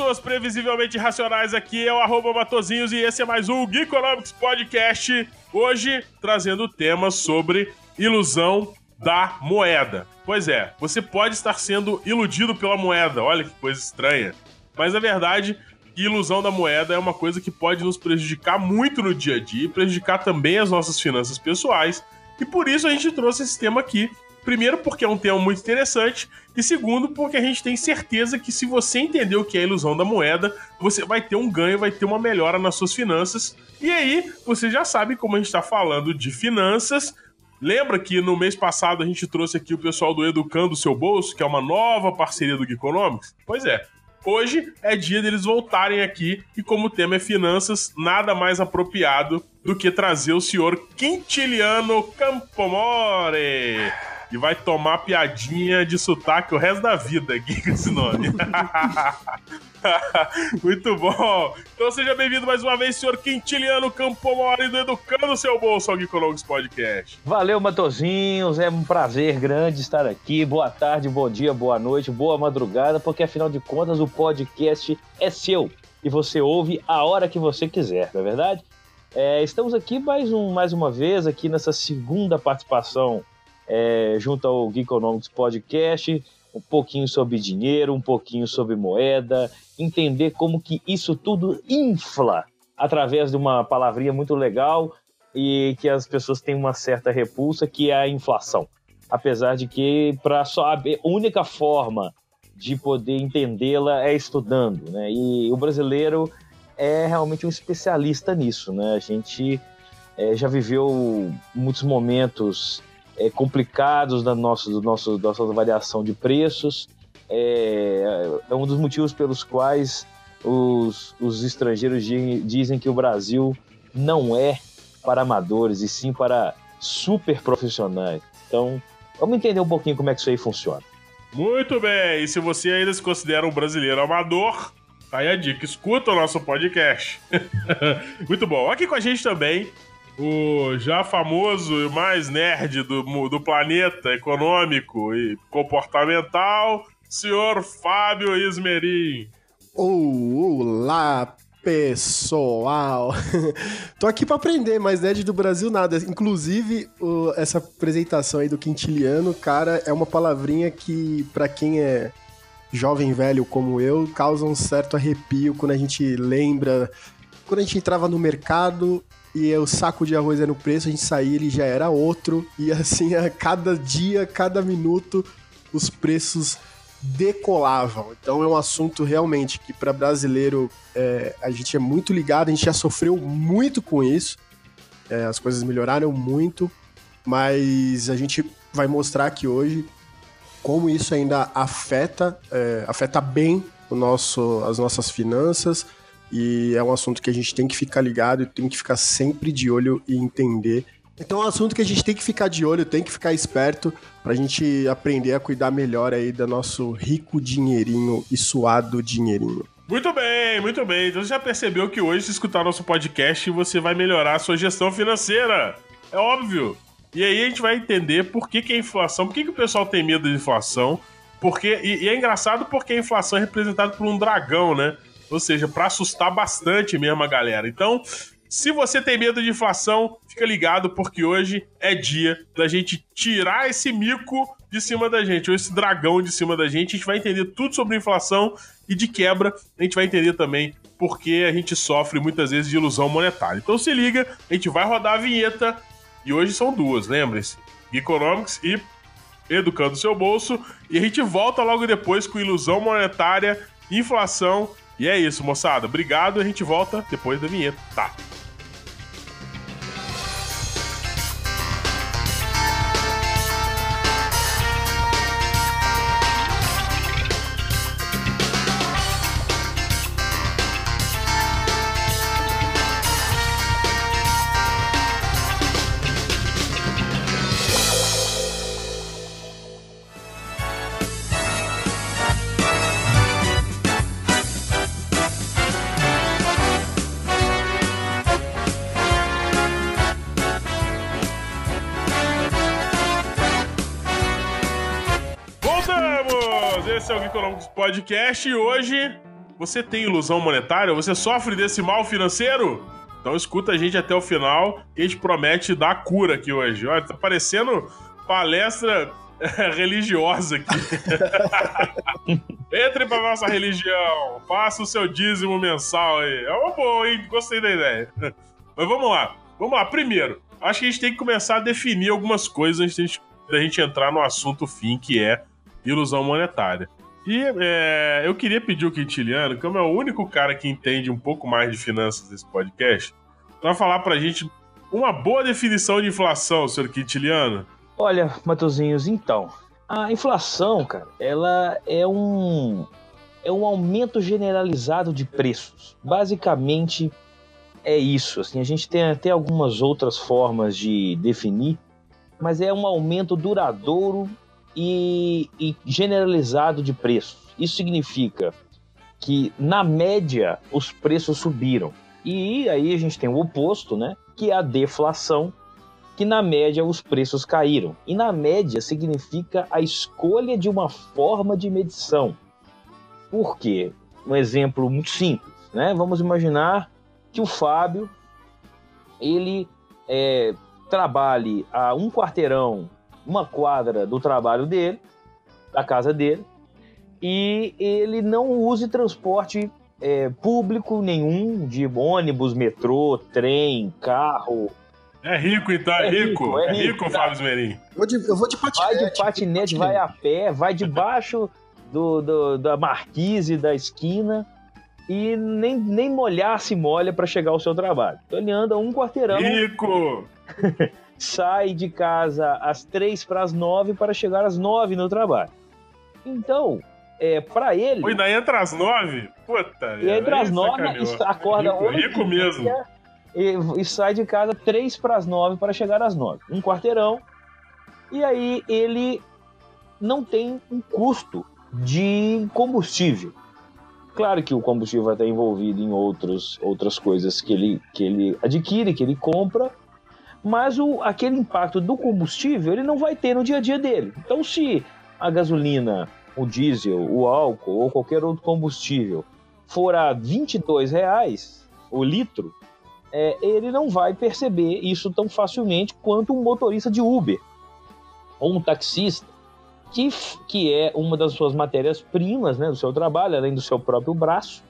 pessoas previsivelmente racionais. Aqui é o arroba Matozinhos e esse é mais um Geekonomics Podcast. Hoje trazendo temas sobre ilusão da moeda. Pois é, você pode estar sendo iludido pela moeda. Olha que coisa estranha. Mas na verdade, ilusão da moeda é uma coisa que pode nos prejudicar muito no dia a dia e prejudicar também as nossas finanças pessoais. E por isso a gente trouxe esse tema aqui Primeiro, porque é um tema muito interessante, e segundo, porque a gente tem certeza que se você entender o que é a ilusão da moeda, você vai ter um ganho, vai ter uma melhora nas suas finanças. E aí, você já sabe como a gente está falando de finanças. Lembra que no mês passado a gente trouxe aqui o pessoal do Educando o Seu Bolso, que é uma nova parceria do Geekonomics? Pois é, Hoje é dia deles voltarem aqui e como o tema é finanças, nada mais apropriado do que trazer o senhor Quintiliano Campomore e vai tomar piadinha de sotaque o resto da vida aqui com esse nome. Muito bom. Então seja bem-vindo mais uma vez, senhor Quintiliano Campomori do Educando Seu Bolso ao Geekonomics Podcast. Valeu, Matozinhos. É um prazer grande estar aqui. Boa tarde, bom dia, boa noite, boa madrugada, porque afinal de contas o podcast é seu e você ouve a hora que você quiser, não é verdade? É, estamos aqui mais, um, mais uma vez, aqui nessa segunda participação é, junto ao Geekonomics Podcast, um pouquinho sobre dinheiro, um pouquinho sobre moeda, entender como que isso tudo infla através de uma palavrinha muito legal e que as pessoas têm uma certa repulsa, que é a inflação. Apesar de que, para só a única forma de poder entendê-la é estudando, né? E o brasileiro é realmente um especialista nisso, né? A gente é, já viveu muitos momentos é, complicados da nossa, do nosso, da nossa variação de preços. É, é um dos motivos pelos quais os, os estrangeiros dizem que o Brasil não é para amadores, e sim para super profissionais. Então, vamos entender um pouquinho como é que isso aí funciona. Muito bem, e se você ainda se considera um brasileiro amador, tá aí a dica, escuta o nosso podcast. Muito bom. Aqui com a gente também o já famoso e mais nerd do, do planeta econômico e comportamental, senhor Fábio Ismerim. Olá, pessoal! Tô aqui para aprender, mas nerd do Brasil nada. Inclusive, o, essa apresentação aí do quintiliano, cara, é uma palavrinha que, para quem é jovem velho como eu, causa um certo arrepio quando a gente lembra. Quando a gente entrava no mercado e o saco de arroz era o preço, a gente saía, ele já era outro, e assim, a cada dia, cada minuto, os preços decolavam. Então é um assunto realmente que para brasileiro é, a gente é muito ligado, a gente já sofreu muito com isso, é, as coisas melhoraram muito, mas a gente vai mostrar aqui hoje como isso ainda afeta, é, afeta bem o nosso, as nossas finanças, e é um assunto que a gente tem que ficar ligado tem que ficar sempre de olho e entender. Então é um assunto que a gente tem que ficar de olho, tem que ficar esperto para a gente aprender a cuidar melhor aí do nosso rico dinheirinho e suado dinheirinho. Muito bem, muito bem. Então você já percebeu que hoje, se escutar nosso podcast, você vai melhorar a sua gestão financeira. É óbvio. E aí a gente vai entender por que, que a inflação, por que, que o pessoal tem medo de inflação. Porque, e, e é engraçado porque a inflação é representada por um dragão, né? Ou seja, para assustar bastante mesmo a galera. Então, se você tem medo de inflação, fica ligado porque hoje é dia da gente tirar esse mico de cima da gente, ou esse dragão de cima da gente. A gente vai entender tudo sobre inflação e de quebra, a gente vai entender também porque a gente sofre muitas vezes de ilusão monetária. Então se liga, a gente vai rodar a vinheta e hoje são duas, lembre-se: Economics e Educando Seu Bolso. E a gente volta logo depois com ilusão monetária, inflação e é isso, moçada. Obrigado. A gente volta depois da vinheta. Tá. Esse é o Geekonomics Podcast e hoje você tem ilusão monetária? Você sofre desse mal financeiro? Então escuta a gente até o final que a gente promete dar cura aqui hoje. Olha, tá parecendo palestra religiosa aqui. Entre pra nossa religião, faça o seu dízimo mensal aí. É uma boa, hein? Gostei da ideia. Mas vamos lá. Vamos lá. Primeiro, acho que a gente tem que começar a definir algumas coisas antes da gente entrar no assunto fim, que é ilusão monetária. E é, eu queria pedir o Quintiliano, como é o único cara que entende um pouco mais de finanças desse podcast, para falar pra gente uma boa definição de inflação, senhor Quintiliano. Olha, Matozinhos, então, a inflação, cara, ela é um é um aumento generalizado de preços. Basicamente é isso. Assim, a gente tem até algumas outras formas de definir, mas é um aumento duradouro e, e generalizado de preços. Isso significa que, na média, os preços subiram. E aí a gente tem o oposto, né? Que é a deflação, que na média os preços caíram. E na média significa a escolha de uma forma de medição. Por quê? Um exemplo muito simples, né? Vamos imaginar que o Fábio ele é, trabalhe a um quarteirão uma quadra do trabalho dele, da casa dele, e ele não use transporte é, público nenhum, de ônibus, metrô, trem, carro. É rico, então, é, é rico. rico. É, é rico, rico tá. Fábio Zmerim. Eu vou de patinete. Vai de patinete, vai a pé, vai debaixo do, do, da marquise da esquina e nem, nem molhar se molha para chegar ao seu trabalho. Então ele anda um quarteirão. Rico! sai de casa às três para as nove para chegar às nove no trabalho. Então, é, para ele. Daí entra às nove? Puta. E entre as nove, acorda rico, rico mesmo. E, e, sai de casa três para as nove para chegar às nove. Um quarteirão. E aí ele não tem um custo de combustível. Claro que o combustível vai estar envolvido em outros, outras coisas que ele, que ele adquire, que ele compra, mas o, aquele impacto do combustível ele não vai ter no dia a dia dele. Então, se a gasolina, o diesel, o álcool ou qualquer outro combustível for a 22 reais o litro, é, ele não vai perceber isso tão facilmente quanto um motorista de Uber ou um taxista, que, que é uma das suas matérias-primas né, do seu trabalho, além do seu próprio braço,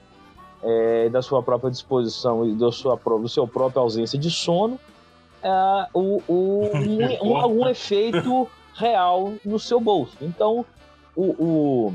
é, da sua própria disposição e do, sua, do seu próprio ausência de sono, uh, o, o, um, um, algum efeito real no seu bolso. Então, o, o,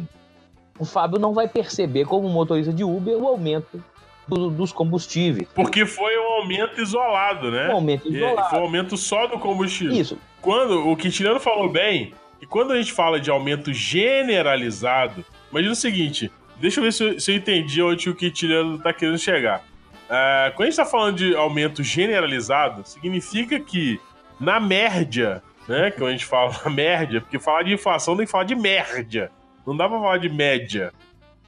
o Fábio não vai perceber, como motorista de Uber, o aumento do, dos combustíveis. Porque foi um aumento isolado, né? Um aumento isolado. Foi um aumento só do combustível. Isso. Quando o Quintiliano falou bem, e quando a gente fala de aumento generalizado, imagina o seguinte, deixa eu ver se eu, se eu entendi onde o Quintiliano está querendo chegar. Uh, quando a gente tá falando de aumento generalizado, significa que, na média, né? Que a gente fala média, porque falar de inflação tem que falar de média. Não dá pra falar de média.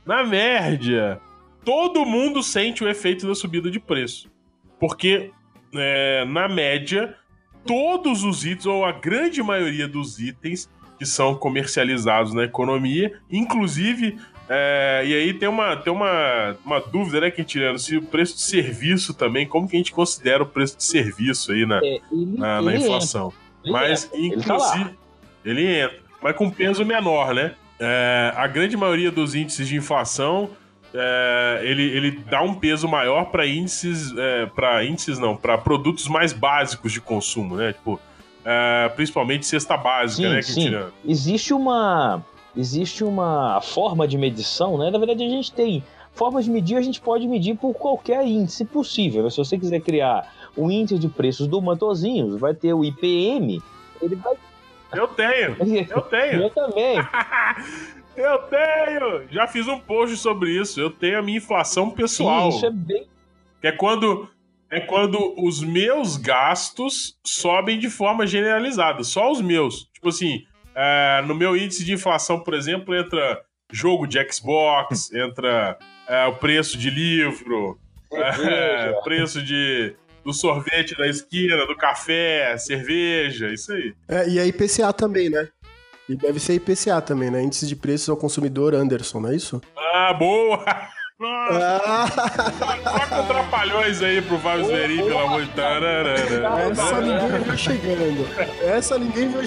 Na média, todo mundo sente o efeito da subida de preço. Porque, é, na média, todos os itens, ou a grande maioria dos itens que são comercializados na economia, inclusive é, e aí tem uma, tem uma, uma dúvida, né, Quintiliano, se o preço de serviço também, como que a gente considera o preço de serviço aí na, é, ele, na, na inflação? Ele Mas, entra, inclusive, ele, tá ele, entra, mas com peso menor, né? É, a grande maioria dos índices de inflação é, ele, ele dá um peso maior para índices, é, para índices não, para produtos mais básicos de consumo, né? Tipo, é, principalmente cesta básica, sim, né? Sim. Existe uma existe uma forma de medição, né? Na verdade, a gente tem formas de medir, a gente pode medir por qualquer índice possível. Se você quiser criar o índice de preços do Matozinhos, vai ter o IPM, ele vai. Eu tenho, eu tenho. eu também. eu tenho! Já fiz um post sobre isso. Eu tenho a minha inflação pessoal. Sim, isso é bem. Que é quando é quando os meus gastos sobem de forma generalizada, só os meus. Tipo assim, é, no meu índice de inflação, por exemplo, entra jogo de Xbox, entra é, o preço de livro, é, preço de do sorvete da esquina, do café, cerveja, isso aí. É, e a IPCA também, né? E deve ser IPCA também, né? Índice de preços ao consumidor Anderson, não é isso? Ah, boa! Troca trapalhões aí pro Vaz Veri, pelo amor de Deus. Essa ninguém viu chegando. Essa ninguém viu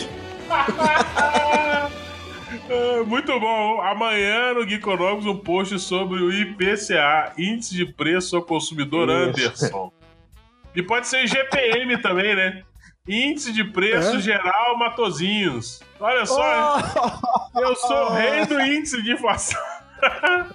Muito bom. Amanhã no Geekonomics um post sobre o IPCA, Índice de Preço ao Consumidor Anderson. E pode ser GPM também, né? Índice de Preço é? Geral Matozinhos. Olha só, oh! eu sou rei do índice de inflação.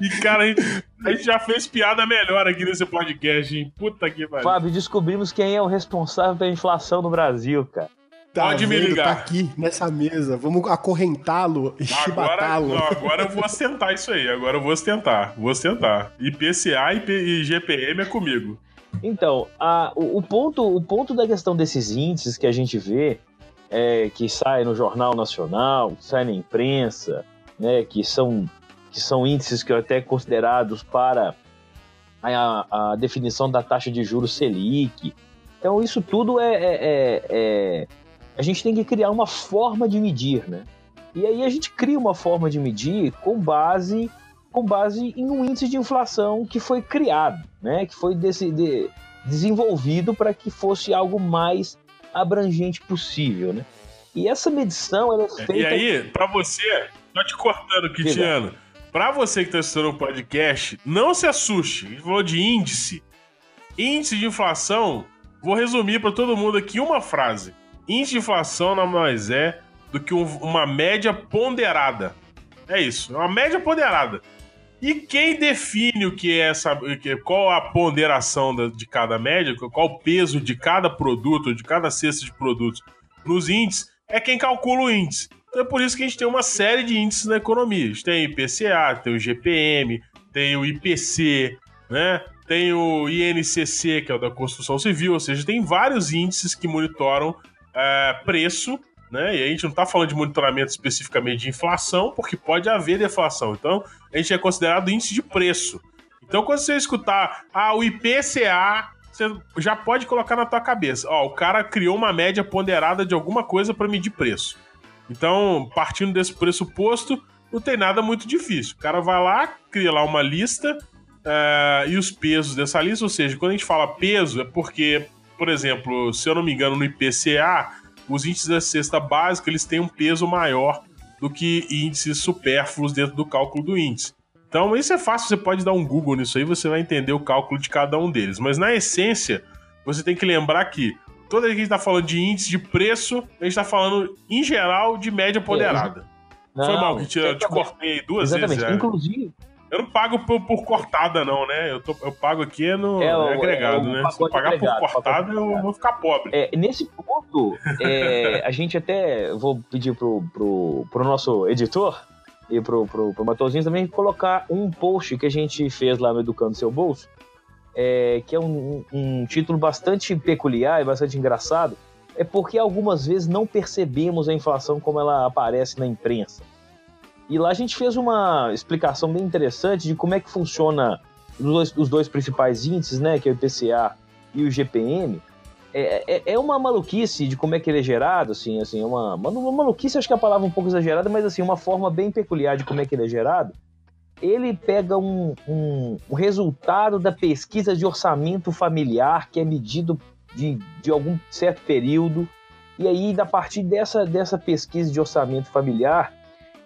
E, cara, a gente, a gente, já fez piada melhor aqui nesse podcast, hein? Puta que pariu. Fábio, descobrimos quem é o responsável pela inflação no Brasil, cara. Tá Pode vendo, me ligar. Tá aqui nessa mesa. Vamos acorrentá-lo e chibatá-lo. Agora eu vou ostentar isso aí. Agora eu vou ostentar. Vou ostentar. IPCA e GPM é comigo. Então, a, o, o, ponto, o ponto da questão desses índices que a gente vê, é, que sai no Jornal Nacional, que sai na imprensa, né, que são que são índices que até considerados para a, a, definição da taxa de juros Selic. Então, isso tudo é, é, é, é, A gente tem que criar uma forma de medir, né? E aí a gente cria uma forma de medir com base, com base em um índice de inflação que foi criado, né? Que foi desse, de, desenvolvido para que fosse algo mais abrangente possível, né? E essa medição ela é feita. E aí, para você, tô te cortando, Cristiano. Para você que está assistindo o podcast, não se assuste. A gente falou de índice. Índice de inflação, vou resumir para todo mundo aqui uma frase. Inflação nada mais é do que um, uma média ponderada. É isso, é uma média ponderada. E quem define o que é essa, qual a ponderação de cada média, qual o peso de cada produto, de cada cesta de produtos nos índices, é quem calcula o índice. Então é por isso que a gente tem uma série de índices na economia. A gente tem o IPCA, tem o GPM, tem o IPC, né? Tem o INCC, que é o da construção civil, ou seja, tem vários índices que monitoram é, preço, né? E a gente não está falando de monitoramento especificamente de inflação, porque pode haver deflação. Então, a gente é considerado índice de preço. Então, quando você escutar ah, o IPCA, você já pode colocar na tua cabeça. Ó, o cara criou uma média ponderada de alguma coisa para medir preço. Então, partindo desse pressuposto, não tem nada muito difícil. O cara vai lá, cria lá uma lista uh, e os pesos dessa lista, ou seja, quando a gente fala peso, é porque, por exemplo, se eu não me engano, no IPCA, os índices da cesta básica eles têm um peso maior do que índices supérfluos dentro do cálculo do índice. Então, isso é fácil, você pode dar um Google nisso aí, você vai entender o cálculo de cada um deles. Mas na essência, você tem que lembrar que toda vez que a gente tá falando de índice de preço, a gente tá falando, em geral, de média ponderada. Foi mal que te, te cortei duas exatamente. vezes. Exatamente. Inclusive. Eu não pago por, por, cortada, não, né? Eu, tô, eu pago aqui no é, o, é agregado, é né? Se eu pagar agregado, por cortada, eu vou ficar pobre. É, nesse ponto, é, a gente até. Vou pedir pro, pro, pro nosso editor e pro, pro, pro Matosinho também colocar um post que a gente fez lá no Educando Seu Bolso, é, que é um, um título bastante peculiar e bastante engraçado, é porque algumas vezes não percebemos a inflação como ela aparece na imprensa. E lá a gente fez uma explicação bem interessante de como é que funciona os dois, os dois principais índices, né, que é o IPCA e o GPM. É, é, é, uma maluquice de como é que ele é gerado, assim, assim, uma, uma maluquice, acho que é a palavra é um pouco exagerada, mas assim, uma forma bem peculiar de como é que ele é gerado ele pega um, um, um, resultado da pesquisa de orçamento familiar, que é medido de, de algum certo período, e aí, a partir dessa, dessa pesquisa de orçamento familiar,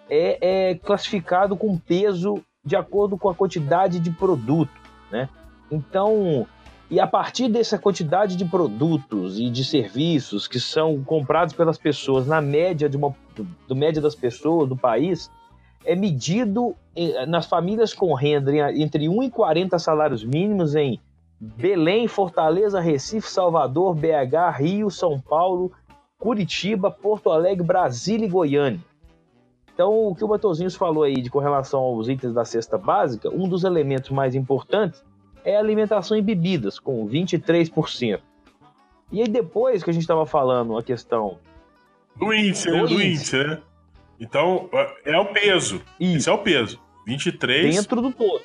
é, é classificado com peso de acordo com a quantidade de produto, né? Então, e a partir dessa quantidade de produtos e de serviços que são comprados pelas pessoas, na média de uma do, do média das pessoas do país, é medido nas famílias com renda entre 1 e 40 salários mínimos em Belém, Fortaleza, Recife, Salvador, BH, Rio, São Paulo, Curitiba, Porto Alegre, Brasília e Goiânia. Então, o que o Batozinhos falou aí de com relação aos itens da cesta básica, um dos elementos mais importantes é alimentação e bebidas, com 23%. E aí, depois que a gente estava falando a questão. Do índice, do, do índice, né? Então, é, é o peso. Isso. Esse é o peso. 23. Dentro do todo.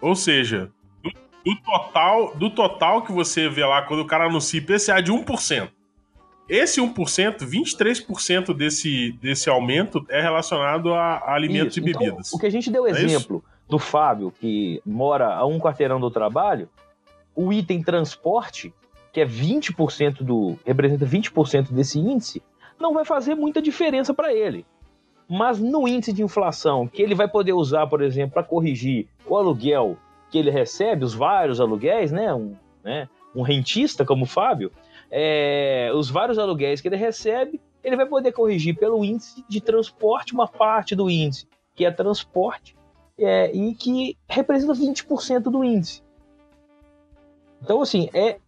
Ou seja, do, do, total, do total que você vê lá quando o cara anuncia IPCA de 1%. Esse 1%, 23% desse, desse aumento é relacionado a, a alimentos Isso. e Então, bebidas. o que a gente deu É isso? exemplo do Fábio, que mora a um quarteirão do trabalho, o item transporte, que é 20% do. representa 20% desse índice, não vai fazer muita diferença para ele. Mas no índice de inflação, que ele vai poder usar, por exemplo, para corrigir o aluguel que ele recebe, os vários aluguéis, né? Um, né? um rentista como o Fábio, é, os vários aluguéis que ele recebe, ele vai poder corrigir pelo índice de transporte uma parte do índice, que é transporte, é, e que representa 20% do índice. Então, assim, é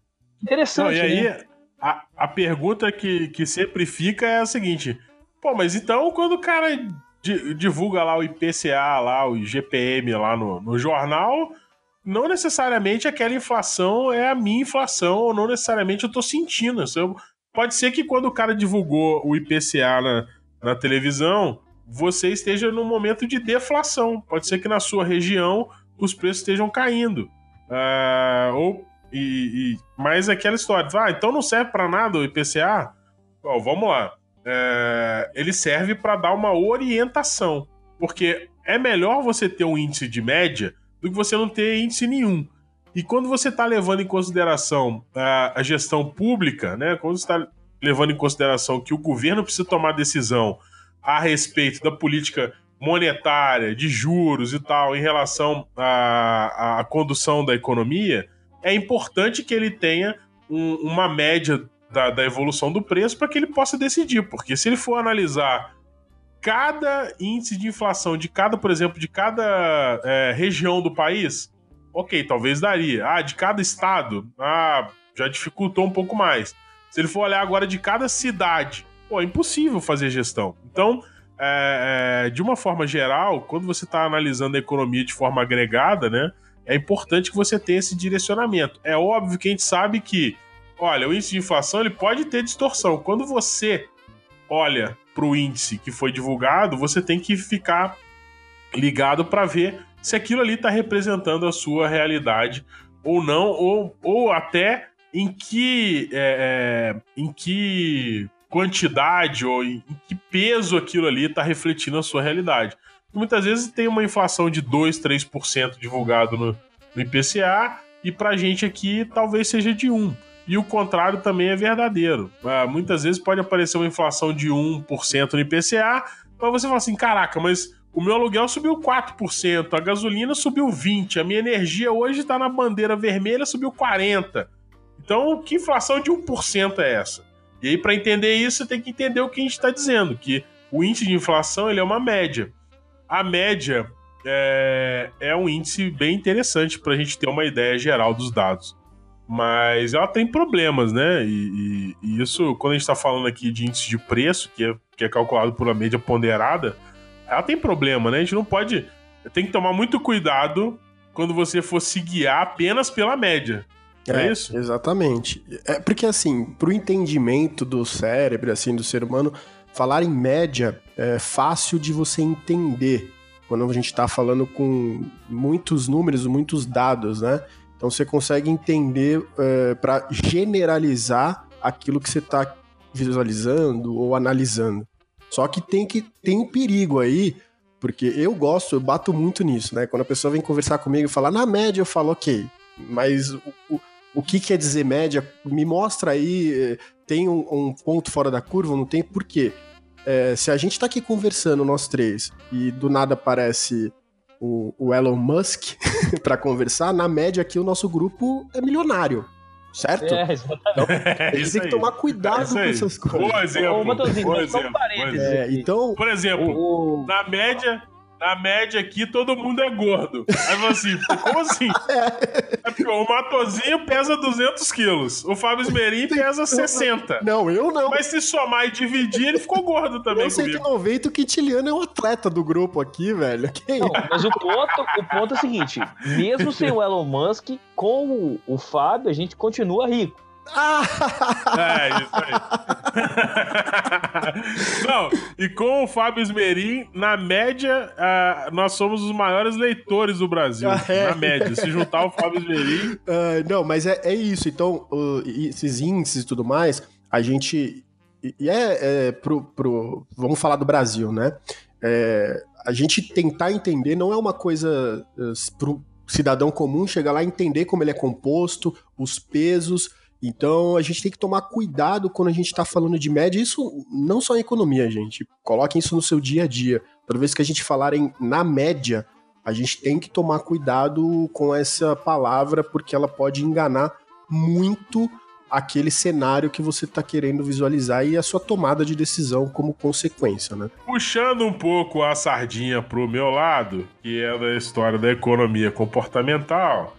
interessante. Não, e aí, né? a, a pergunta que, que sempre fica é a seguinte: pô, mas então quando o cara di- divulga lá o IPCA, lá, o IGPM lá no, no jornal, não necessariamente aquela inflação é a minha inflação, ou não necessariamente eu tô sentindo. Eu- pode ser que quando o cara divulgou o IPCA na, na televisão, você esteja num momento de deflação. Pode ser que na sua região os preços estejam caindo. Ah, ou e, e- mas aquela história, ah, então não serve pra nada o IPCA? Bom, vamos lá. É, ele serve para dar uma orientação, porque é melhor você ter um índice de média do que você não ter índice nenhum. E quando você está levando em consideração a, a gestão pública, né, quando você está levando em consideração que o governo precisa tomar decisão a respeito da política monetária, de juros e tal, em relação à, condução da economia, é importante que ele tenha um- uma média da, da evolução do preço para que ele possa decidir. Porque se ele for analisar cada índice de inflação de cada, por exemplo, de cada é, região do país, ok, talvez daria. Ah, de cada estado, ah, já dificultou um pouco mais. Se ele for olhar agora de cada cidade, pô, é impossível fazer gestão. Então, é, é, de uma forma geral, quando você está analisando a economia de forma agregada, né, é importante que você tenha esse direcionamento. É óbvio que a gente sabe que, olha, o índice de inflação ele pode ter distorção. Quando você olha para o índice que foi divulgado, você tem que ficar ligado para ver se aquilo ali está representando a sua realidade ou não, ou, ou até em que, é, é, em que quantidade ou em, em que peso aquilo ali está refletindo a sua realidade. Muitas vezes tem uma inflação de 2, 3% divulgado no, no IPCA e para a gente aqui talvez seja de 1. E o contrário também é verdadeiro. Ah, muitas vezes pode aparecer uma inflação de 1% no IPCA, mas você fala assim: caraca, mas o meu aluguel subiu 4%, a gasolina subiu 20%, a minha energia hoje está na bandeira vermelha, subiu 40%. Então, que inflação de 1% é essa? E aí, para entender isso, tem que entender o que a gente está dizendo, que o índice de inflação ele é uma média. A média é, é um índice bem interessante para a gente ter uma ideia geral dos dados. Mas ela tem problemas, né? E, e- e isso, quando a gente está falando aqui de índice de preço, que é, que é calculado por uma média ponderada, ela tem problema, né? A gente não pode. Tem que tomar muito cuidado quando você for se guiar apenas pela média. É isso? Exatamente. É porque, assim, pro entendimento do cérebro, assim, do ser humano, falar em média é fácil de você entender quando a gente tá falando com muitos números, muitos dados, né? Então você consegue entender é, para generalizar aquilo que você está visualizando ou analisando. Só que tem que tem um perigo aí, porque eu gosto, eu bato muito nisso, né? Quando a pessoa vem conversar comigo e falar na média, eu falo ok, mas o, o, o que quer dizer média? Me mostra aí, eh, tem um, um ponto fora da curva, não tem? Por quê? É, se a gente tá aqui conversando, nós três, e do nada aparece o, o Elon Musk para conversar, na média aqui o nosso grupo é milionário, certo? É. É gente isso tem que tomar É cuidado isso com essas coisas. Bom exemplo. Ô, só um exemplo, exemplo. É, então, Por exemplo, O- o- na média, na média aqui todo mundo é gordo. Aí fala assim, como assim? É porque o Matozinho pesa 200 quilos, o Fábio Esmerim pesa 60. não, eu não. Mas se somar e dividir, ele ficou gordo também Eu comigo. 190, o Quintiliano é o atleta do grupo aqui, velho. Que Não, mas o ponto, o ponto é o seguinte: mesmo sem o Elon Musk, com o, o Fábio, a gente continua rico. Ah! É, isso aí. Não, e com o Fábio Esmerim, na média, ah, nós somos os maiores leitores do Brasil. Ah, é. Na média. Se juntar o Fábio Esmerim, Ah, não, mas é, é isso. Então, o- esses índices e tudo mais, a gente e, é, é pro, pro, vamos falar do Brasil, né? É, a gente tentar entender não é uma coisa uh, pro cidadão comum chegar lá e entender como ele é composto, os pesos. Então a gente tem que tomar cuidado quando a gente está falando de média. Isso não só em economia, gente. Coloquem isso no seu dia a dia. Toda vez que a gente falar em, na média, a gente tem que tomar cuidado com essa palavra, porque ela pode enganar muito aquele cenário que você está querendo visualizar e a sua tomada de decisão como consequência, né? Puxando um pouco a sardinha pro meu lado, que é da história da economia comportamental,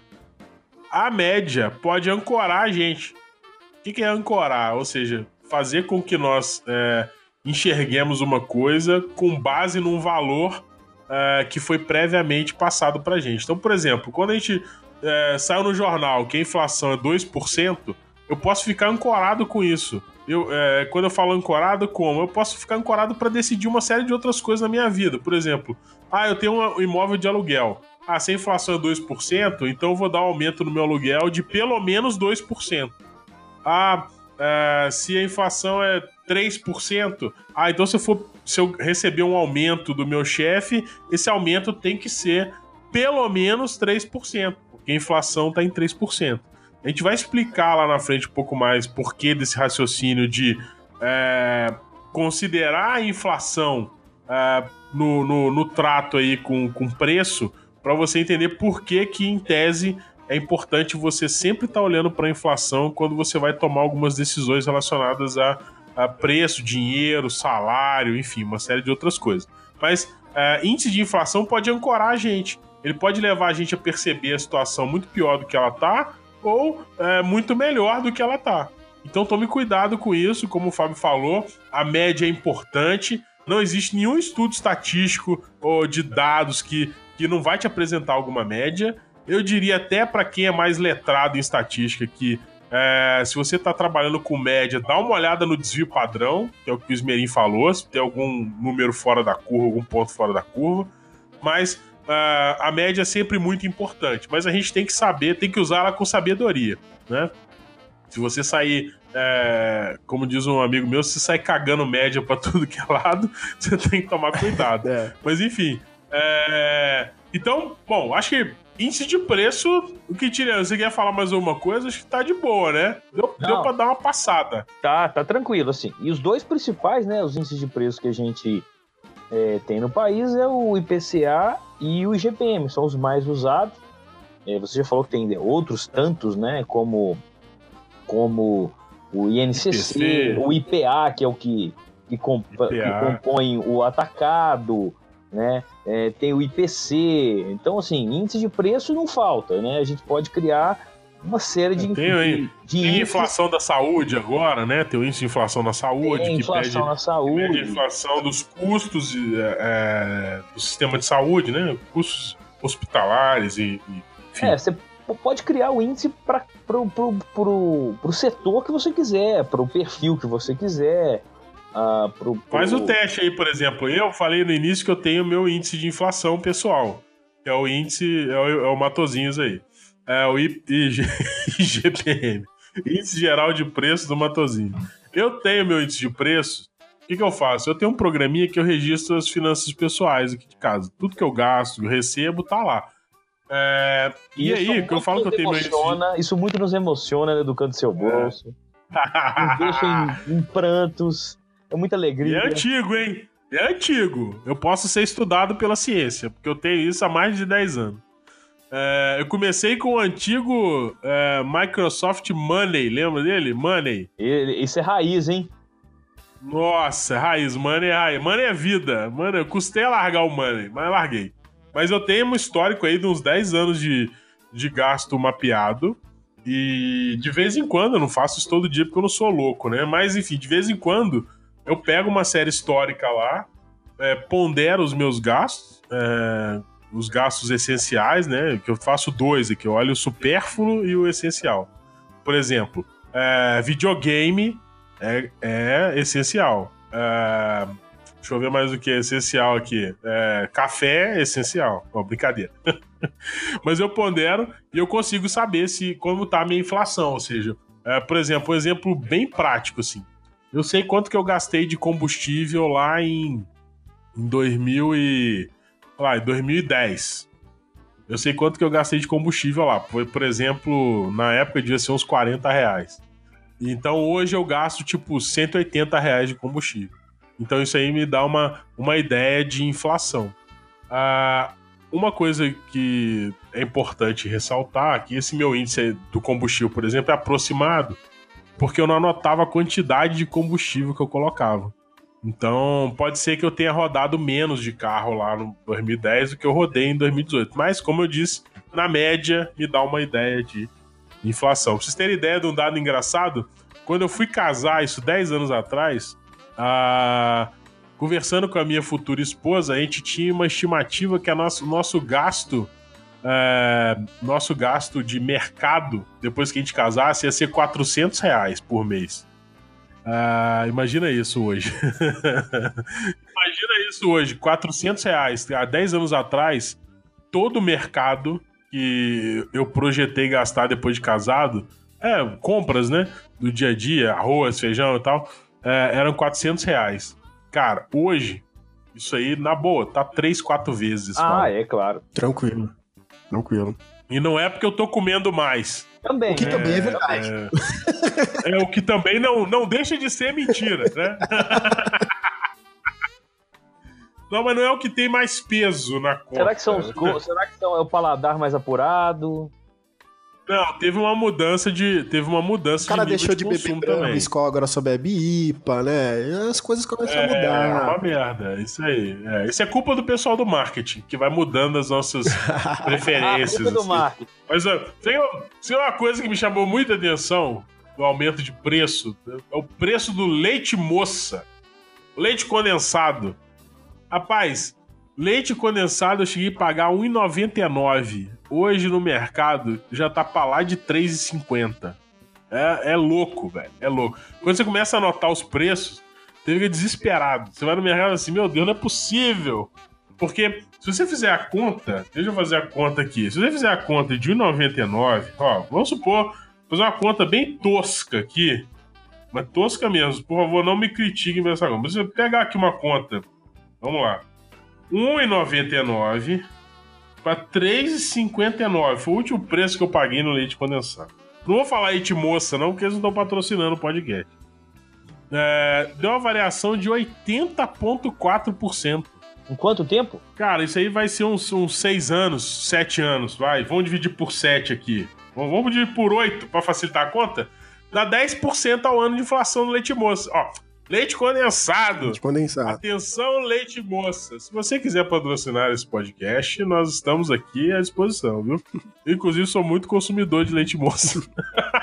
a média pode ancorar a gente. O que é ancorar? Ou seja, fazer com que nós é, enxerguemos uma coisa com base num valor é, que foi previamente passado para gente. Então, por exemplo, quando a gente é, saiu no jornal que a inflação é 2%, eu posso ficar ancorado com isso. Eu, é, quando eu falo ancorado, como? Eu posso ficar ancorado para decidir uma série de outras coisas na minha vida. Por exemplo, ah, eu tenho um imóvel de aluguel. Ah, se a inflação é 2%, então eu vou dar um aumento no meu aluguel de pelo menos 2%. Ah, é, se a inflação é 3%, ah, então se eu, for, se eu receber um aumento do meu chefe, esse aumento tem que ser pelo menos 3%, porque a inflação está em 3%. A gente vai explicar lá na frente um pouco mais por que desse raciocínio de é, considerar a inflação é, no, no, no, trato aí com, com preço, para você entender por que, que, em tese, é importante você sempre estar tá olhando para a inflação quando você vai tomar algumas decisões relacionadas a, a, preço, dinheiro, salário, enfim, uma série de outras coisas. Mas é, índice de inflação pode ancorar a gente. Ele pode levar a gente a perceber a situação muito pior do que ela está ou é, muito melhor do que ela tá. Então tome cuidado com isso, como o Fábio falou, a média é importante. Não existe nenhum estudo estatístico ou de dados que, que não vai te apresentar alguma média. Eu diria até para quem é mais letrado em estatística que é, se você está trabalhando com média, dá uma olhada no desvio padrão, que é o que o Esmerim falou, se tem algum número fora da curva, algum ponto fora da curva. Mas uh, a média é sempre muito importante, mas a gente tem que saber, tem que usar ela com sabedoria, né? Se você sair, é, como diz um amigo meu, se sair cagando média para tudo que é lado, você tem que tomar cuidado. é. Mas enfim, é... então, bom, acho que índice de preço, o que tira, você quer falar mais alguma coisa? Acho que tá de boa, né? Deu, deu pra dar uma passada. Tá, tá tranquilo, assim. E os dois principais, né, os índices de preço que a gente é, tem no país é o IPCA e o IGPM, são os mais usados. É, você já falou que tem outros tantos, né? Como, como o INCC, o IPA, que é o que, que, comp que compõe o atacado, né? É, tem o IPC. Então, assim, índice de preço não falta, né? A gente pode criar uma série de, tem, de, de tem inflação da saúde agora, né? Tem o índice de inflação da saúde, tem inflação pede, na saúde. Pede inflação dos custos é, é, do sistema de saúde, né? Custos hospitalares e, e enfim. É, você pode criar o índice para pro, pro, pro, pro setor que você quiser, para o perfil que você quiser. Uh, pro, pro... Faz o teste aí, por exemplo. Eu falei no início que eu tenho meu índice de inflação pessoal. Que é o índice, é o, é o Matozinhos aí. É o IGPM. Índice Geral de Preços do Matozinho. Eu tenho meu índice de preço. O que, que, eu faço? Eu tenho um programinha que eu registro as finanças pessoais aqui de casa. Tudo que eu gasto, eu recebo, tá lá. É, e aí, que eu falo que eu tenho meu índice. Isso muito nos emociona, né, educando seu bolso. É. nos deixa em, em prantos. É muita alegria. E é antigo, hein? É antigo. Eu posso ser estudado pela ciência, porque eu tenho isso há mais de 10 anos. É, eu comecei com o antigo é, Microsoft Money, lembra dele? Money. Isso é raiz, hein? Nossa, raiz, Money é raiz. Money é vida. Money, eu custei a largar o Money, mas larguei. Mas eu tenho um histórico aí de uns 10 anos de, de gasto mapeado. E de vez em quando, eu não faço isso todo dia porque eu não sou louco, né? Mas enfim, de vez em quando eu pego uma série histórica lá, é, pondero os meus gastos, é, os gastos essenciais, né? Que eu faço dois aqui, eu olho o supérfluo e o essencial. Por exemplo, é, videogame é, é essencial. É, deixa eu ver mais o que é essencial aqui. É, café é essencial. Não, brincadeira. Mas eu pondero e eu consigo saber se como tá a minha inflação. Ou seja, é, por exemplo, um exemplo bem prático, assim. Eu sei quanto que eu gastei de combustível lá em, em 2000 e, lá, em 2010. Eu sei quanto que eu gastei de combustível lá. Foi, por exemplo, na época devia ser uns 40 reais. Então hoje eu gasto tipo 180 reais de combustível. Então isso aí me dá uma, uma ideia de inflação. Ah, uma coisa que é importante ressaltar que esse meu índice do combustível, por exemplo, é aproximado, porque eu não anotava a quantidade de combustível que eu colocava. Então, pode ser que eu tenha rodado menos de carro lá no 2010 do que eu rodei em 2018. Mas, como eu disse, na média, me dá uma ideia de inflação. Pra vocês terem ideia de um dado engraçado, quando eu fui casar, isso 10 anos atrás, a... conversando com a minha futura esposa, a gente tinha uma estimativa que o nosso, nosso gasto. É... nosso gasto de mercado depois que a gente casasse ia ser 400 reais por mês. Ah, imagina isso hoje. imagina isso hoje, 400 reais. Há 10 anos atrás, todo o mercado que eu projetei gastar depois de casado, é, compras, né? Do dia a dia, arroz, feijão e tal, é, eram 400 reais. Cara, hoje, isso aí, na boa, tá 3, 4 vezes. Ah, cara. é claro. Tranquilo. Tranquilo. E não é porque eu tô comendo mais. Também. O que né? também é verdade. É, é o que também não, não deixa de ser mentira, né? Não, mas não é o que tem mais peso na conta. Será que são os go- Será que são, é o paladar mais apurado? Não, teve uma mudança de. Teve uma mudança O cara de nível deixou de, beber consumo Brahma, também. Skol, agora só bebe IPA, né? As coisas começam a É, é mudar. uma merda, isso aí. É, isso é culpa do pessoal do marketing, que vai mudando as nossas preferências. Ah, culpa do assim. marketing. Mas ó, tem, tem uma coisa que me chamou muita atenção do aumento de preço: é o preço do leite moça. Leite condensado. Rapaz, leite condensado eu cheguei a pagar R$ 1,99. Hoje no mercado já tá pra lá de R$ 3,50. É, é louco, velho. É louco. Quando você começa a anotar os preços, você fica desesperado. Você vai no mercado assim, meu Deus, não é possível. Porque se você fizer a conta, deixa eu fazer a conta aqui. Se você fizer a conta de 1,99, ó, vamos supor, fazer uma conta bem tosca aqui. Mas tosca mesmo, por favor, não me critiquem nessa conta. Mas se eu pegar aqui uma conta, vamos lá. 1,99 para 3,59. Foi o último preço que eu paguei no leite condensado. Não vou falar leite moça, não, porque eles não estão patrocinando o podcast. É, deu uma variação de 80,4%. Em quanto tempo? Cara, isso aí vai ser uns, uns 6 anos, 7 anos, vai. Vamos dividir por 7 aqui. Vamos vamos dividir por 8 para facilitar a conta. Dá 10% ao ano de inflação no leite moça. Ó, leite condensado. Leite condensado. Atenção, leite moça. Se você quiser patrocinar esse podcast, nós estamos aqui à disposição, viu? Inclusive, sou muito consumidor de leite moça.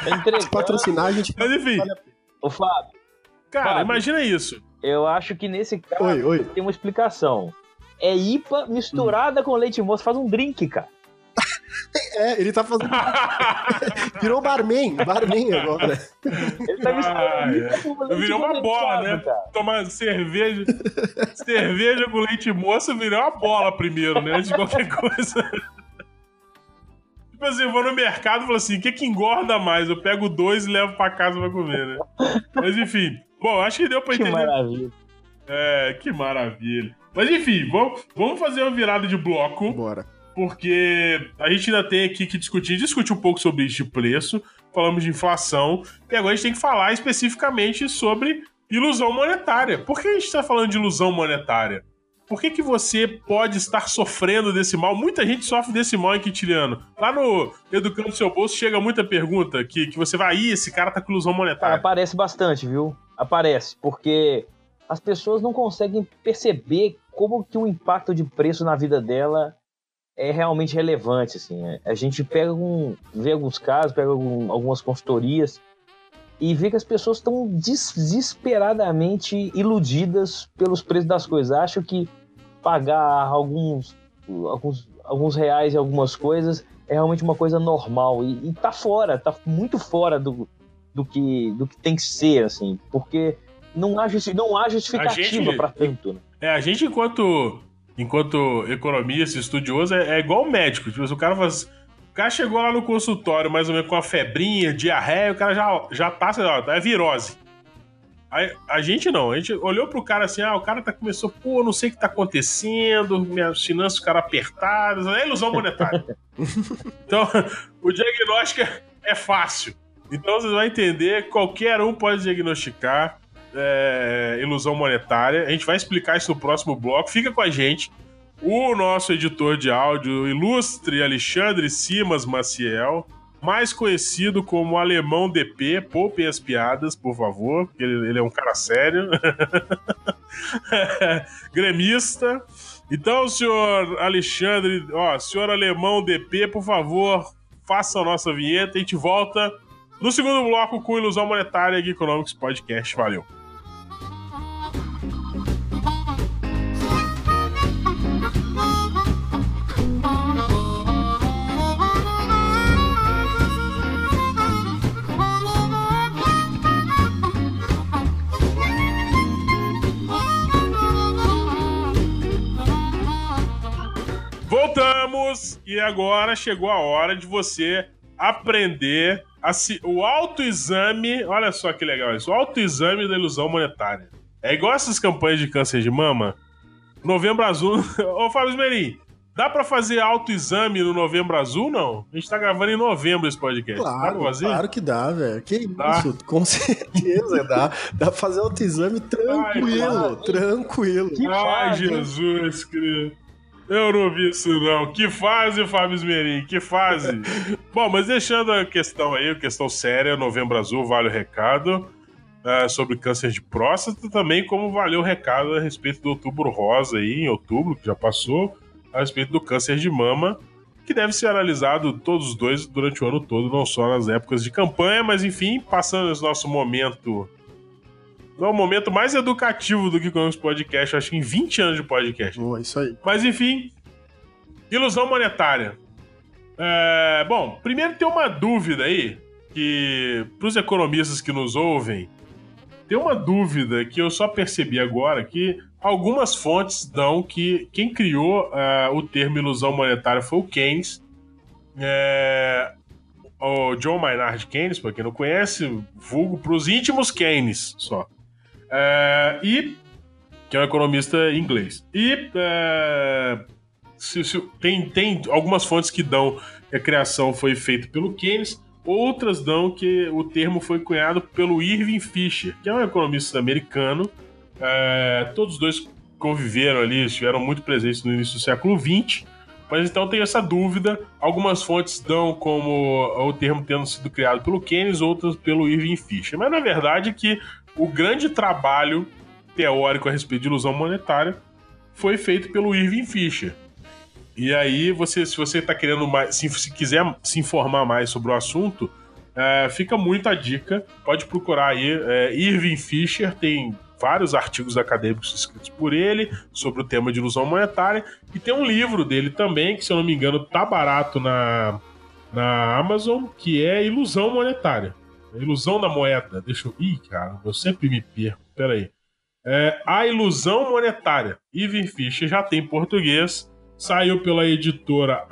Entretanto, Se patrocinar, a gente. Mas enfim, Ô, Fábio, cara, Fábio. imagina isso. eu acho que nesse caso Oi, oi. tem uma explicação. É IPA misturada com leite moço. Faz um drink, cara. É, ele tá fazendo. Virou barman, barman agora. Ele tá misturando Ah, é. Virou uma bola, né? cara. Tomar cerveja. cerveja com leite moça virou uma bola primeiro, né? Antes de qualquer coisa. Tipo assim, eu vou no mercado e falo assim: o que que engorda mais? Eu pego dois e levo pra casa pra comer, né? Mas enfim. Bom, acho que deu pra Que entender. maravilha. É, que maravilha. Mas enfim, vamos, vamos fazer uma virada de bloco. Bora. Porque a gente ainda tem aqui que discutir, discutir um pouco sobre de preço, falamos de inflação, e agora a gente tem que falar especificamente sobre ilusão monetária. Por que a gente está falando de ilusão monetária? Por que, que você pode estar sofrendo desse mal? Muita gente sofre desse mal em Quintiliano. Lá no Educando Seu Bolso chega muita pergunta que, que você vai, ih, esse cara tá com ilusão Cara, monetária. aparece bastante, viu? Aparece, porque as pessoas não conseguem perceber como que o impacto de preço na vida dela é realmente relevante, assim. A gente pega um, vê alguns casos, pega algum- algumas consultorias e vê que as pessoas estão desesperadamente iludidas pelos preços das coisas. Acham que pagar alguns, alguns, alguns reais em algumas coisas é realmente uma coisa normal e, e tá fora, tá muito fora do, do que, do que tem que ser, assim, porque não há, não há justificativa para tanto. Né? É, a gente, enquanto, enquanto economista, estudioso, é, é igual médico. Tipo, o cara faz. O cara chegou lá no consultório, mais ou menos com uma febrinha, diarreia, o cara já, já tá, sei lá, é virose. A, a, gente não, a gente olhou pro cara assim, ah, o cara tá, começou, pô, não sei o que tá acontecendo, minhas finanças ficaram apertadas, é ilusão monetária. então, o diagnóstico é, é fácil. Então vocês vão entender, qualquer um pode diagnosticar é, ilusão monetária. A gente vai explicar isso no próximo bloco. Fica com a gente. O nosso editor de áudio, ilustre Alexandre Simas Maciel, mais conhecido como Alemão DP, poupem as piadas, por favor, porque ele, ele é um cara sério. Gremista. Então, senhor Alexandre, ó, senhor Alemão DP, por favor, faça a nossa vinheta e a gente volta no segundo bloco com Ilusão Monetária e Economics Podcast. Valeu! Voltamos! E agora chegou a hora de você aprender Assim, o autoexame, olha só que legal isso, o autoexame da ilusão monetária. É igual essas campanhas de câncer de mama. Novembro Azul. Ô, Fábio Esmerim, dá pra fazer autoexame no Novembro Azul, não? A gente tá gravando em novembro esse podcast. Claro, claro que dá, velho. Que dá. isso, com certeza dá. Dá pra fazer autoexame tranquilo, Ai, tranquilo. Ai, Jesus Cristo. Eu não vi isso, não. Que fase, Fábio Esmerim, que fase. Bom, mas deixando a questão aí, a questão séria, Novembro Azul, vale o recado. É, sobre câncer de próstata, também como valeu o recado a respeito do outubro rosa aí, em outubro, que já passou, a respeito do câncer de mama, que deve ser analisado todos os dois durante o ano todo, não só nas épocas de campanha, mas enfim, passando esse nosso momento é o momento mais educativo do que Economics Podcast, acho que em 20 anos de podcast. Boa, isso aí. Mas enfim, ilusão monetária. É, bom, primeiro tem uma dúvida aí, que pros economistas que nos ouvem, tem uma dúvida que eu só percebi agora, que algumas fontes dão que quem criou uh, o termo ilusão monetária foi o Keynes. É, o John Maynard Keynes, para quem não conhece, vulgo para os íntimos Keynes só. É, e que é um economista inglês. E é, se, se, tem, tem algumas fontes que dão que a criação foi feita pelo Keynes, outras dão que o termo foi cunhado pelo Irving Fisher, que é um economista americano. É, todos os dois conviveram ali, estiveram muito presentes no início do século XX. Mas então tem essa dúvida. Algumas fontes dão como o termo tendo sido criado pelo Keynes, outras pelo Irving Fisher. Mas na verdade que o grande trabalho teórico a respeito de ilusão monetária foi feito pelo Irving Fisher. E aí, você, se você está querendo mais, se, se, quiser se informar mais sobre o assunto, é, fica muito a dica. Pode procurar aí. É, Irving Fisher tem vários artigos acadêmicos escritos por ele sobre o tema de ilusão monetária. E tem um livro dele também, que se eu não me engano, tá barato na, na Amazon, que é Ilusão Monetária. Ilusão da moeda. Deixa eu. Ih, cara, eu sempre me perco. Pera aí. É, a Ilusão Monetária. Ivan Fischer já tem português. Saiu pela editora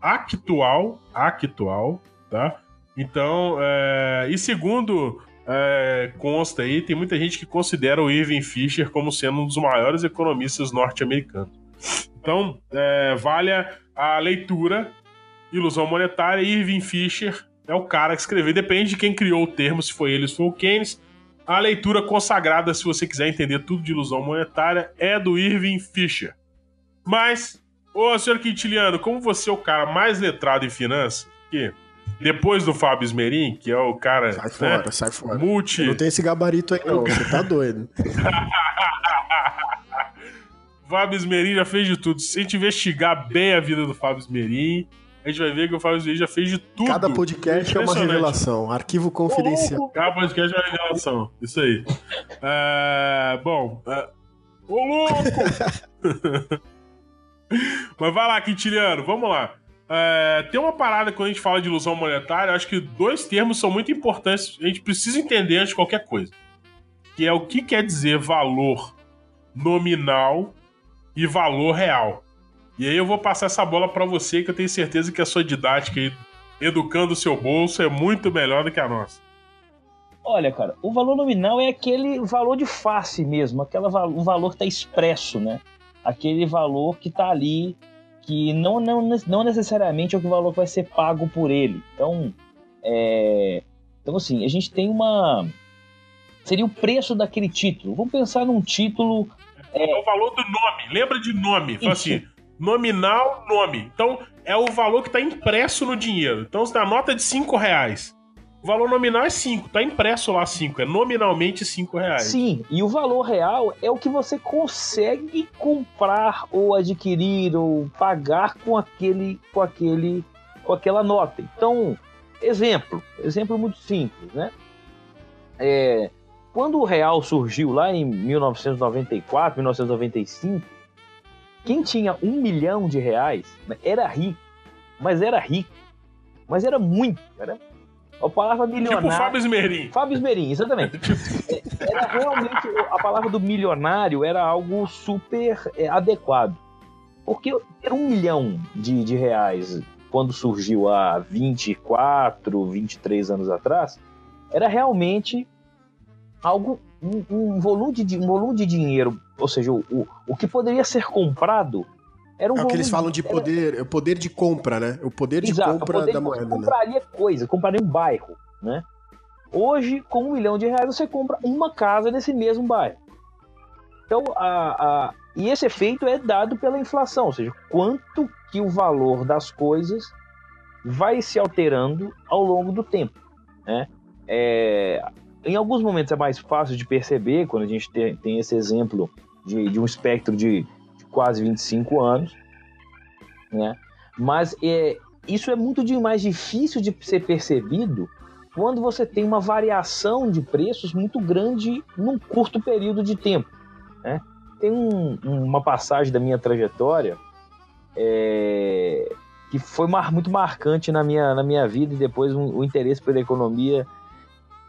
Actual. Actual, tá? Então, é, e segundo é, consta aí, tem muita gente que considera o Irving Fisher como sendo um dos maiores economistas norte-americanos. Então, é, vale a leitura Ilusão Monetária, Irving Fisher, é o cara que escreveu. Depende de quem criou o termo, se foi ele, se foi o Keynes. A leitura consagrada, se você quiser entender tudo de ilusão monetária, é do Irving Fisher. Mas, ô senhor Quintiliano, como você é o cara mais letrado em finanças, que depois do Fábio Esmerim, que é o cara. Sai né, fora, sai fora. Multi. Não tem esse gabarito aí, não. Você tá doido. Fábio Esmerim já fez de tudo. Se a gente investigar bem a vida do Fábio Esmerim, a gente vai ver que o Fábio Luiz já fez de tudo. Cada podcast é uma revelação, arquivo confidencial. Cada podcast é uma revelação, isso aí. É, bom, é, ô louco! Mas vai lá, Quintiliano, vamos lá. É, tem uma parada quando a gente fala de ilusão monetária, acho que dois termos são muito importantes, a gente precisa entender antes de qualquer coisa. Que é o que quer dizer valor nominal e valor real. E aí eu vou passar essa bola para você, que eu tenho certeza que a sua didática aí, educando o seu bolso, é muito melhor do que a nossa. Olha, cara, o valor nominal é aquele valor de face mesmo, aquela, o valor que está expresso, né? Aquele valor que está ali, que não, não, não necessariamente é o valor que vai ser pago por ele. Então, é... então, assim, a gente tem uma. Seria o preço daquele título. Vamos pensar num título. É, é o valor do nome. Lembra de nome. Fala assim: nominal, nome. Então, é o valor que está impresso no dinheiro. Então, se dá nota de 5 reais. O valor nominal é 5, tá impresso lá 5, é nominalmente 5 reais. Sim, e o valor real é o que você consegue comprar ou adquirir ou pagar com aquele com aquele com aquela nota. Então, exemplo, exemplo muito simples, né? É, quando o real surgiu lá em 1994, 1995, quem tinha um milhão de reais né, era rico, mas era rico, mas era muito, era a palavra milionário. Tipo Fábio Esmerim. Fábio Esmerim, exatamente. É, era realmente. A palavra do milionário era algo super é, adequado. Porque era um milhão de, de reais quando surgiu há 24, 23 anos atrás, era realmente algo. Um, um volume, de, um volume de dinheiro, ou seja, o, o, o que poderia ser comprado era um é o que eles falam de poder, era... poder de compra, né? O poder de Exato, compra poder da moeda. Você né? compraria né? coisa, compraria um bairro, né? Hoje, com um milhão de reais, você compra uma casa nesse mesmo bairro. Então, a, a, e esse efeito é dado pela inflação, ou seja, quanto que o valor das coisas vai se alterando ao longo do tempo. Né? É, em alguns momentos é mais fácil de perceber, quando a gente tem, tem esse exemplo de, de um espectro de quase 25 anos, né? Mas é, isso é muito de, mais difícil de ser percebido quando você tem uma variação de preços muito grande num curto período de tempo. Né? Tem um, uma passagem da minha trajetória é, que foi mar, muito marcante na minha, na minha vida e depois um, o interesse pela economia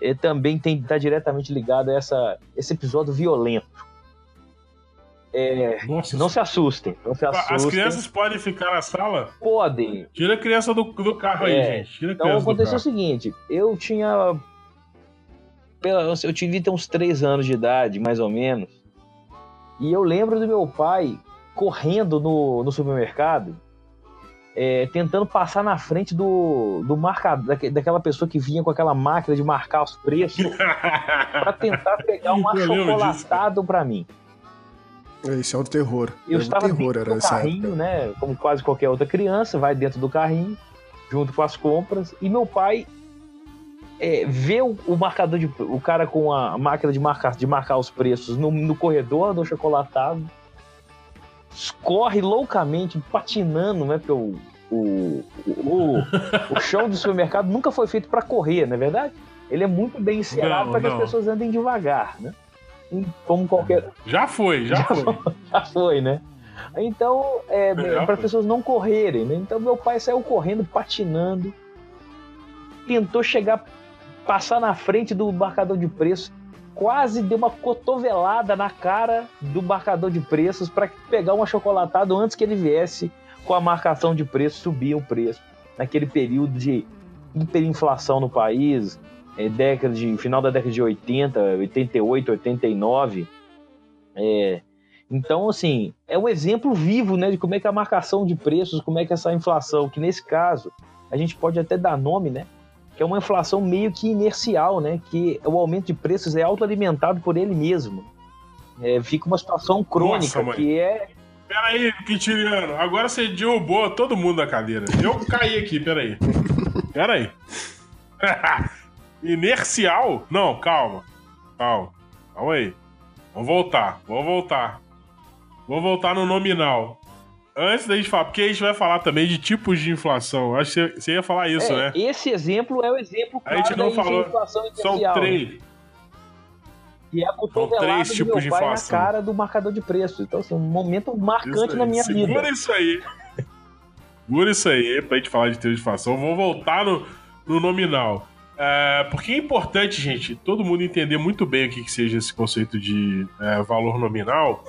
é, também está diretamente ligado a essa, esse episódio violento é, não se assustem, não se assustem. As crianças podem ficar na sala? Podem. Tira a criança do, do carro é, aí, gente. Tira então aconteceu o seguinte: eu tinha. Eu tive ter uns 3 anos de idade, mais ou menos. E eu lembro do meu pai correndo no, no supermercado, é, tentando passar na frente do, do marcador, daquela pessoa que vinha com aquela máquina de marcar os preços, para tentar pegar um achocolatado para mim. Esse é o terror. Eu é estava terror, dentro do carrinho, época. né? Como quase qualquer outra criança, vai dentro do carrinho, junto com as compras, e meu pai é, vê o, o, marcador de. o cara com a máquina de marcar, de marcar os preços no, no corredor do chocolatado, corre loucamente, patinando, né? Porque o, o, o, o chão do supermercado nunca foi feito para correr, não é verdade? Ele é muito bem encerado para que as pessoas andem devagar, né? Como qualquer. Já foi, já, já foi. Já foi, né? Então, é, para as pessoas não correrem, né? Então, meu pai saiu correndo, patinando, tentou chegar, passar na frente do marcador de preço, quase deu uma cotovelada na cara do marcador de preços para pegar um achocolatado antes que ele viesse com a marcação de preço, subir o preço. Naquele período de hiperinflação no país, é, década de final da década de 80, 88, 89. É, então, assim, é um exemplo vivo né, de como é que a marcação de preços, como é que essa inflação, que nesse caso a gente pode até dar nome, né? Que é uma inflação meio que inercial, né? Que o aumento de preços é autoalimentado por ele mesmo. É, fica uma situação crônica Nossa, que é. Peraí, Quintiliano, agora você derrubou todo mundo da cadeira. Eu caí aqui, peraí. Peraí. Inercial? Não, calma. Calma. Calma aí. Vamos voltar. Vamos voltar. Vamos voltar no nominal. Antes da gente falar, porque a gente vai falar também de tipos de inflação. Acho que você ia falar isso, é, né? Esse exemplo é o exemplo claro a gente não falou. São três. Né? E é a São três tipos de inflação. na cara do marcador de preço. Então, assim, um momento marcante na minha Segura vida. Segura isso aí. Segura isso aí pra gente falar de teoria de inflação. Vamos voltar no, no nominal. É, porque é importante, gente, todo mundo entender muito bem o que, que seja esse conceito de é, valor nominal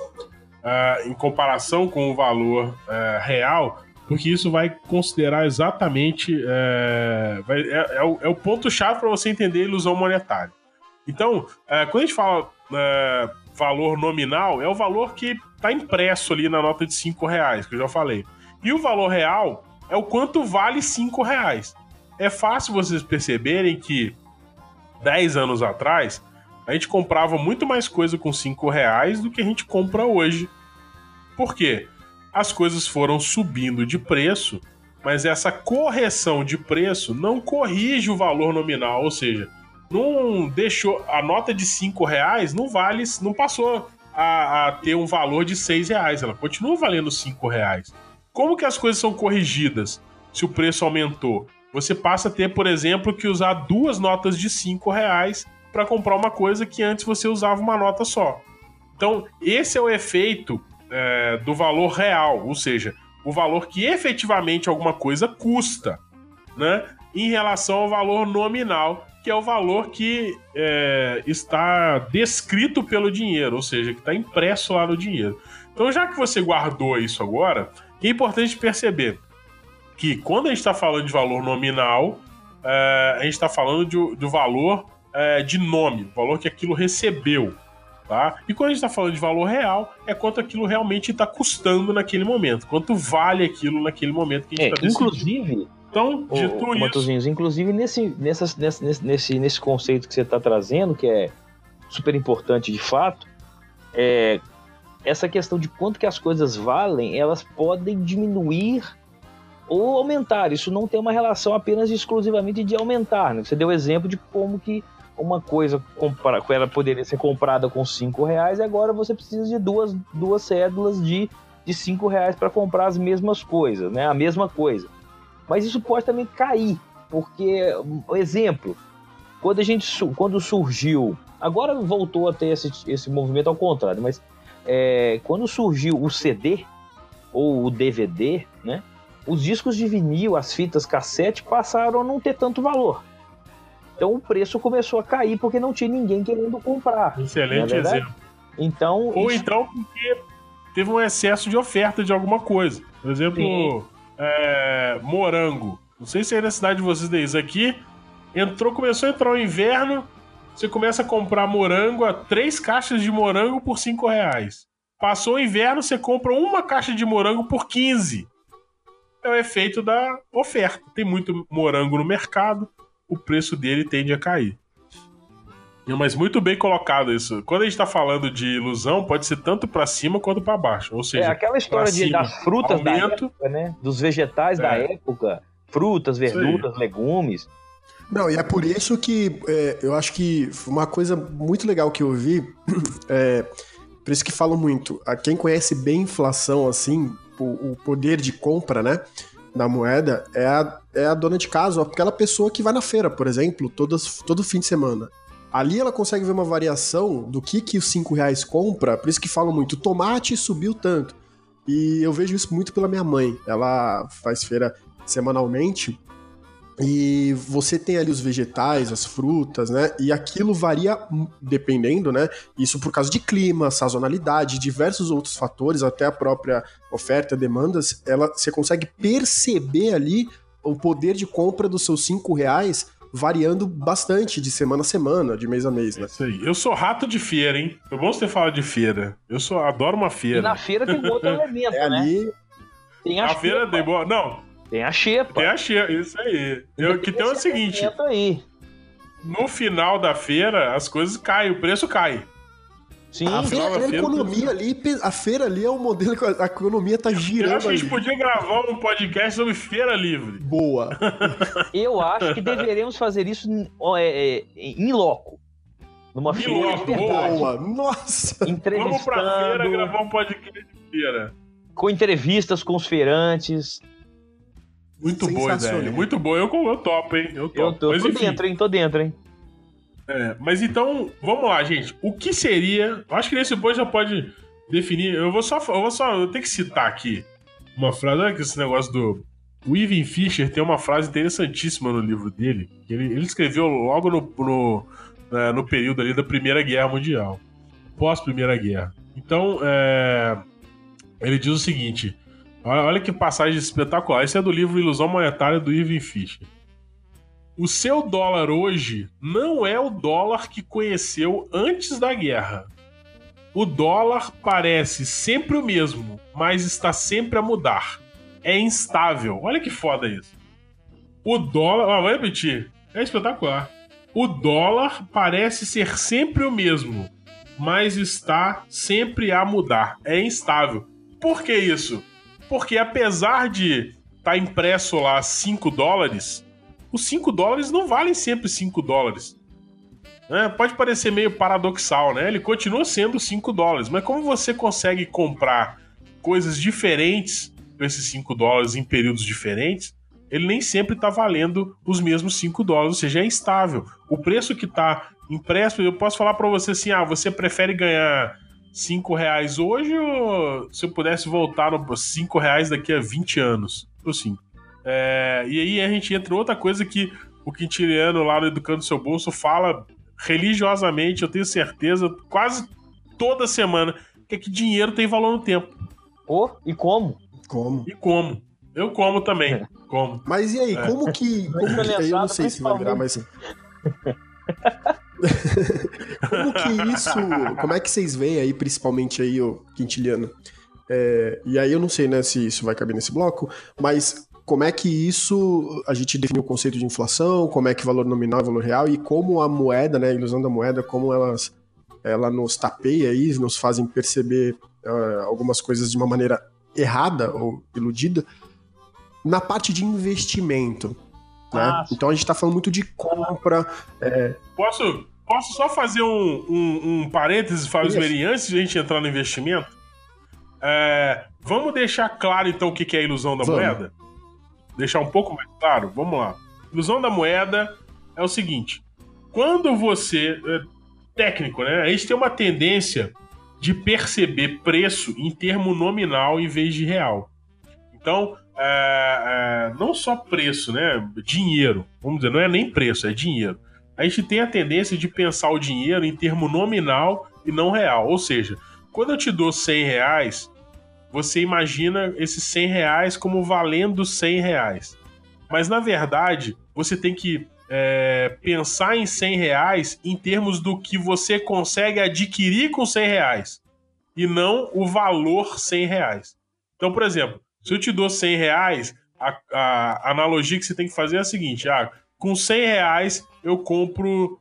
é, em comparação com o valor real, porque isso vai considerar exatamente. É, vai, é, é o, é o ponto-chave para você entender a ilusão monetária. Então, quando a gente fala valor nominal, é o valor que está impresso ali na nota de 5 reais, que eu já falei. E o valor real é o quanto vale 5 reais. É fácil vocês perceberem que 10 anos atrás, a gente comprava muito mais coisa com 5 reais do que a gente compra hoje. Por quê? As coisas foram subindo de preço, mas essa correção de preço não corrige o valor nominal, ou seja, não deixou a nota de 5 reais não vale, não passou a, a, ter um valor de 6 reais, ela continua valendo 5 reais. Como que as coisas são corrigidas se o preço aumentou? Você passa a ter, por exemplo, que usar duas notas de 5 reais para comprar uma coisa que antes você usava uma nota só. Então, esse é o efeito é, do valor real, ou seja, o valor que efetivamente alguma coisa custa, né? Em relação ao valor nominal, que é o valor que é, está descrito pelo dinheiro, ou seja, que está impresso lá no dinheiro. Então, já que você guardou isso agora, é importante perceber que quando a gente está falando de valor nominal, é, a gente está falando de, do valor é, de nome, o valor que aquilo recebeu. Tá? E quando a gente está falando de valor real, é quanto aquilo realmente está custando naquele momento, quanto vale aquilo naquele momento que a gente está é, Inclusive, então, dito o, isso. inclusive nesse, nessas, nesse, nesse, nesse conceito que você está trazendo, que é super importante de fato, é, essa questão de quanto que as coisas valem, elas podem diminuir ou aumentar. Isso não tem uma relação apenas exclusivamente de aumentar. Né? Você deu exemplo de como que uma coisa compra, ela poderia ser comprada com cinco reais e agora você precisa de duas, duas cédulas de, de cinco reais para comprar as mesmas coisas, né? A mesma coisa. Mas isso pode também cair, porque, exemplo, quando a gente quando surgiu, agora voltou a ter esse, esse movimento ao contrário, mas é, quando surgiu o CD ou o DVD, né? Os discos de vinil, as fitas cassete passaram a não ter tanto valor. Então o preço começou a cair porque não tinha ninguém querendo comprar. Excelente é exemplo. Então, Ou isso... então porque teve um excesso de oferta de alguma coisa. Por exemplo, é, morango. Não sei se é na cidade de vocês daí. Isso aqui entrou, começou a entrar o inverno. Você começa a comprar morango, a três caixas de morango por cinco reais. Passou o inverno, você compra uma caixa de morango por 15. É o efeito da oferta. Tem muito morango no mercado, o preço dele tende a cair. Mas muito bem colocado isso. Quando a gente está falando de ilusão, pode ser tanto para cima quanto para baixo. Ou seja, é aquela história de, das frutas aumento, da época, né? Dos vegetais é. da época, frutas, verduras, legumes. Não, e é por isso que é, eu acho que uma coisa muito legal que eu vi, é, por isso que falo muito, a quem conhece bem inflação, assim, o, o poder de compra, né? da moeda é a, é a dona de casa, aquela pessoa que vai na feira, por exemplo, todas, todo fim de semana. Ali ela consegue ver uma variação do que, que os 5 reais compra, por isso que falam muito, tomate subiu tanto. E eu vejo isso muito pela minha mãe. Ela faz feira semanalmente e você tem ali os vegetais, as frutas, né? E aquilo varia dependendo, né? Isso por causa de clima, sazonalidade, diversos outros fatores, até a própria oferta, demandas. Ela, você consegue perceber ali o poder de compra dos seus cinco reais variando bastante de semana a semana, de mês a mês, né? É isso aí. Eu sou rato de feira, hein? Foi bom você falado de feira. Eu sou, adoro uma feira. E na feira tem outro elemento, é né? Ali... Tem a, a feira tem boa. Não, tem a xepa. Tem a xepa, isso aí. Eu, que tem o seguinte: aí. no final da feira, as coisas caem, o preço cai. Sim, a, feira, a economia ali, a feira ali é um modelo que a economia tá girando. Eu acho que a gente podia gravar um podcast sobre feira livre. Boa. Eu acho que deveríamos fazer isso é, é, em loco. Numa em feira loco, boa. Nossa. Vamos pra feira gravar um podcast de feira. Com entrevistas com os feirantes. Muito boa ideia. Muito boa. Eu, eu topo, hein? Eu topo. Eu tô, mas, tô enfim, dentro, hein? Tô dentro, hein? É, mas então, vamos lá, gente. O que seria. Acho que nesse ponto já pode definir. Eu vou só. Eu vou só. Eu tenho que citar aqui uma frase. Olha que esse negócio do. O Ivan Fischer tem uma frase interessantíssima no livro dele. Ele, ele escreveu logo no, no, é, no período ali da Primeira Guerra Mundial. Pós-Primeira Guerra. Então, é, ele diz o seguinte: Olha, olha que passagem espetacular. Isso é do livro Ilusão Monetária do Irving Fisher. o seu dólar hoje não é o dólar que conheceu antes da guerra. O dólar parece sempre o mesmo, mas está sempre a mudar. É instável. Olha que foda isso. O dólar. Ah, vou repetir. É espetacular. O dólar parece ser sempre o mesmo, mas está sempre a mudar. É instável. Por que isso? Porque apesar de estar tá impresso lá 5 dólares, os 5 dólares não valem sempre 5 dólares. É, pode parecer meio paradoxal, né? Ele continua sendo 5 dólares, mas como você consegue comprar coisas diferentes com esses 5 dólares em períodos diferentes, ele nem sempre está valendo os mesmos 5 dólares, ou seja, é instável. O preço que está impresso, eu posso falar para você assim: ah, você prefere ganhar 5 reais hoje ou se eu pudesse voltar no 5 reais daqui a 20 anos? Assim. É, e aí a gente entra em outra coisa que o quintiliano lá no Educando Seu Bolso fala religiosamente, eu tenho certeza, quase toda semana, que é que dinheiro tem valor no tempo. Oh, e como? Como? E como? Eu como também. É. Como. Mas e aí, é. como que. Como que eu não sei se vai virar, mas. como que isso. Como é que vocês veem aí, principalmente aí, o Quintiliano? É, e aí eu não sei, né, se isso vai caber nesse bloco, mas como é que isso a gente define o conceito de inflação, como é que valor nominal é valor real e como a moeda, né, a ilusão da moeda, como elas ela nos tapeia aí, nos fazem perceber uh, algumas coisas de uma maneira errada ou iludida na parte de investimento. Né? Então a gente está falando muito de compra. É... Posso, posso só fazer um, um, um parênteses, Fábio antes de a gente entrar no investimento? É, vamos deixar claro então o que é a ilusão da vamos. moeda? deixar um pouco mais claro? Vamos lá. Ilusão da moeda é o seguinte: quando você. É técnico, né? A gente tem uma tendência de perceber preço em termo nominal em vez de real. Então, é, é, não só preço, né? Dinheiro. Vamos dizer, não é nem preço, é dinheiro. A gente tem a tendência de pensar o dinheiro em termo nominal e não real. Ou seja, quando eu te dou 100 reais, você imagina esses 100 reais como valendo 100 reais. Mas na verdade, você tem que é, pensar em 100 reais em termos do que você consegue adquirir com 100 reais e não o valor 100 reais. Então, por exemplo, se eu te dou 100 reais, a, a analogia que você tem que fazer é a seguinte: ah, com 100 reais eu compro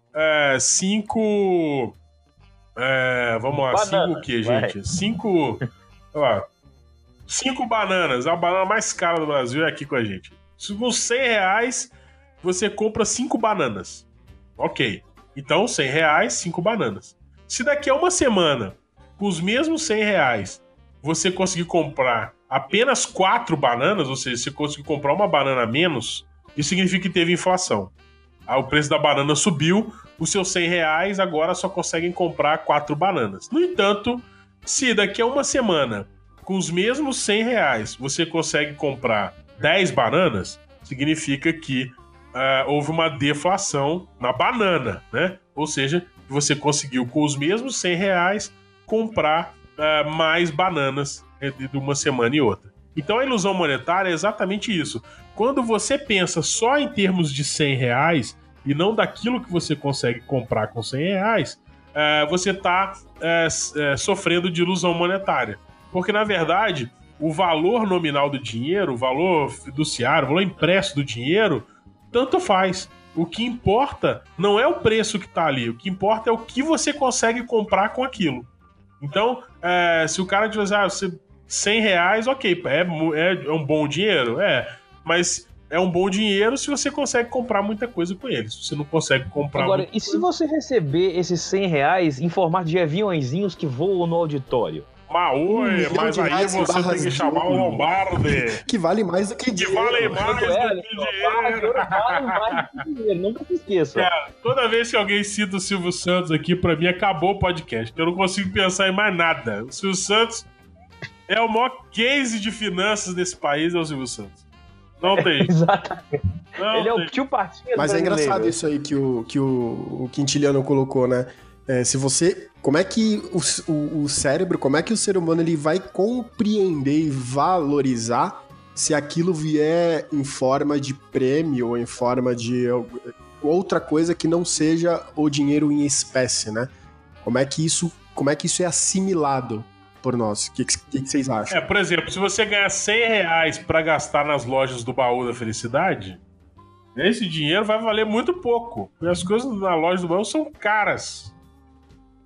5. É, é, vamos lá, 5 o que, gente? 5. Cinco bananas, a banana mais cara do Brasil é aqui com a gente. Com 100 reais, você compra cinco bananas. Ok. Então, 100 reais, cinco bananas. Se daqui a uma semana, com os mesmos 100 reais, você conseguir comprar apenas quatro bananas, ou seja, você conseguir comprar uma banana menos, isso significa que teve inflação. Aí o preço da banana subiu, os seus 100 reais agora só conseguem comprar quatro bananas. No entanto, se daqui a uma semana com os mesmos 100 reais você consegue comprar 10 bananas, significa que uh, houve uma deflação na banana, né? Ou seja, você conseguiu com os mesmos 100 reais comprar uh, mais bananas de uma semana e outra. Então a ilusão monetária é exatamente isso. Quando você pensa só em termos de 100 reais e não daquilo que você consegue comprar com 100 reais, uh, você está sofrendo de ilusão monetária. Porque, na verdade, o valor nominal do dinheiro, o valor fiduciário, o valor impresso do dinheiro, tanto faz. O que importa não é o preço que está ali, o que importa é o que você consegue comprar com aquilo. Então, é, se o cara diz, ah, você, 100 reais, ok, é, é, é um bom dinheiro? É, mas é um bom dinheiro se você consegue comprar muita coisa com ele. Se você não consegue comprar. Agora, e se você receber esses 100 reais em formato de aviãozinhos que voam no auditório? Maui, um mas aí você tem que chamar o Lombardi. Que vale mais do que dinheiro. Que vale mais do que dinheiro. Vale mais do que dinheiro, nunca se esqueça. Cara, toda vez que alguém cita o Silvio Santos aqui, pra mim acabou o podcast. Eu não consigo pensar em mais nada. O Silvio Santos é o maior case de finanças desse país, é o Silvio Santos. Não tem. Exatamente. Não Ele tem. é o tio Patinhas Mas é engraçado isso aí que o, que o, o Quintiliano colocou, né? É, se você. Como é que o, o, o, cérebro, como é que o ser humano ele vai compreender e valorizar se aquilo vier em forma de prêmio ou em forma de outra coisa que não seja o dinheiro em espécie, né? Como é que isso, como é que isso é assimilado por nós? O que, que, que, vocês acham? É, por exemplo, se você ganhar 100 reais pra gastar nas lojas do baú da felicidade, esse dinheiro vai valer muito pouco. Porque as coisas na loja do baú são caras.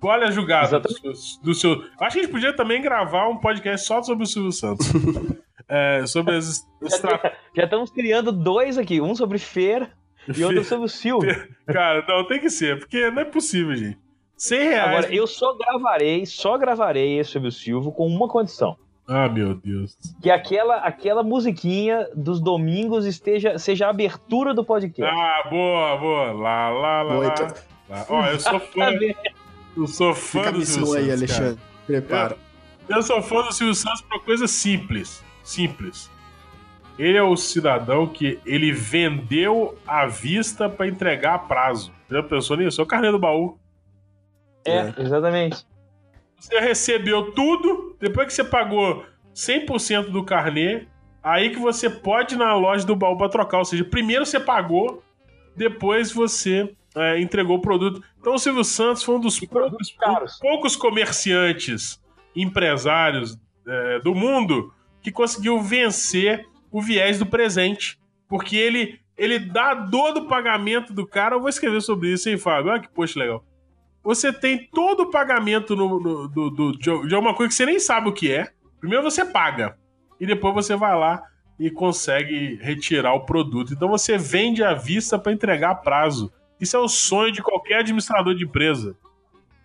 Olha a jogada do seu, do seu, Acho que a gente podia também gravar um podcast só sobre o Silvio Santos. é, sobre as. Já, já, estamos criando dois aqui: um sobre feira e outro sobre o Silvio. Cara, não, tem que ser, porque não é possível, gente. 100 reais. Agora, eu só gravarei, só gravarei esse sobre o Silvio com uma condição. Ah, meu Deus. Que aquela, aquela musiquinha dos domingos esteja, seja a abertura do podcast. Ah, boa, boa. Lá, lá, lá. Muito. lá. Ó, eu sou fã. Eu sou fã Fica do Silvio Santos. aí, Alexandre. Cara. Prepara. Eu, eu sou fã do Silvio Santos por uma coisa simples. Simples. Ele é o cidadão que ele vendeu à vista para entregar a prazo. Já pensou nisso? É o carnê do baú. É, exatamente. Você recebeu tudo, depois que você pagou 100% do carnê, aí que você pode ir na loja do baú para trocar. Ou seja, primeiro você pagou, depois você é, entregou o produto. Então o Silvio Santos foi um dos poucos, poucos, comerciantes, empresários é, do mundo que conseguiu vencer o viés do presente. Porque ele, ele dá a dor do pagamento do cara. Eu vou escrever sobre isso, hein, Fábio? Olha que post legal você tem todo o pagamento no, no, do, do, de uma coisa que você nem sabe o que é. Primeiro você paga. E depois você vai lá e consegue retirar o produto. Então você vende à vista para entregar a prazo. Isso é o sonho de qualquer administrador de empresa.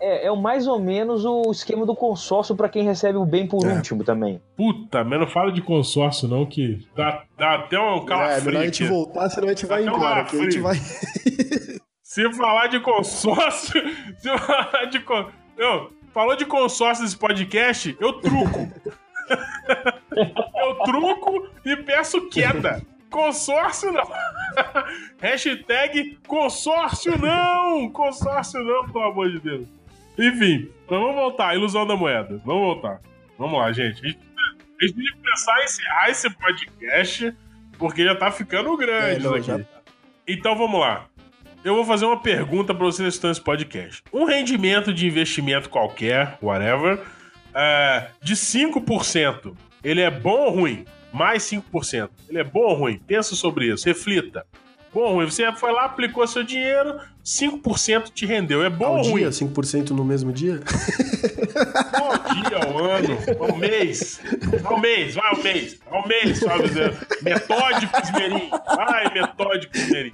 É, é mais ou menos o esquema do consórcio para quem recebe o bem por é. último também. Puta, mas não fala de consórcio não, que dá, dá até um calafrio. É, melhor a gente voltar, senão a gente vai embora. a gente vai... Se falar de consórcio. Se falar de. Não, falou de consórcio nesse podcast, eu truco. eu truco e peço queda. Consórcio não. Hashtag consórcio não. Consórcio não, pelo amor de Deus. Enfim, então vamos voltar. Ilusão da moeda. Vamos voltar. Vamos lá, gente. A gente, a gente tem que começar a encerrar esse podcast porque já tá ficando grande é, não, isso aqui. Já... Então vamos lá eu vou fazer uma pergunta para vocês nesse podcast. Um rendimento de investimento qualquer, whatever, é, de 5%, ele é bom ou ruim? Mais 5%. Ele é bom ou ruim? Pensa sobre isso, reflita. Bom ou ruim? Você foi lá, aplicou seu dinheiro, 5% te rendeu. É bom ao ou ruim? dia, 5% no mesmo dia? Ao dia, ao ano, ao mês. Ao mês, vai ao mês. Ao mês, sabe? Metódico, Esmerim. Vai, metódico, Esmerim.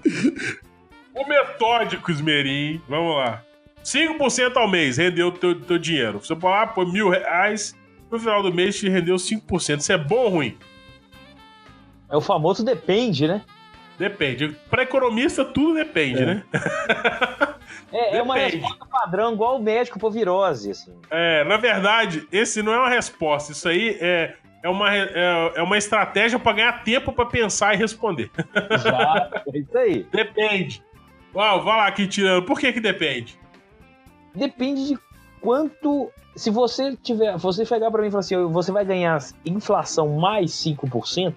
O metódico Esmerim, vamos lá. 5% ao mês rendeu o teu, teu dinheiro. Você pode lá, pôr mil reais, no final do mês te rendeu 5%. Isso é bom ou ruim? É o famoso depende, né? Depende. Para economista, tudo depende, é. né? É, é uma resposta padrão, igual o médico por virose. Assim. É, na verdade, esse não é uma resposta. Isso aí é, é, uma, é, é uma estratégia para ganhar tempo para pensar e responder. Exato, é isso aí. Depende. Uau, vai lá aqui tirando. Por que que depende? Depende de quanto. Se você tiver. Você chegar para mim e falar assim, você vai ganhar inflação mais 5%,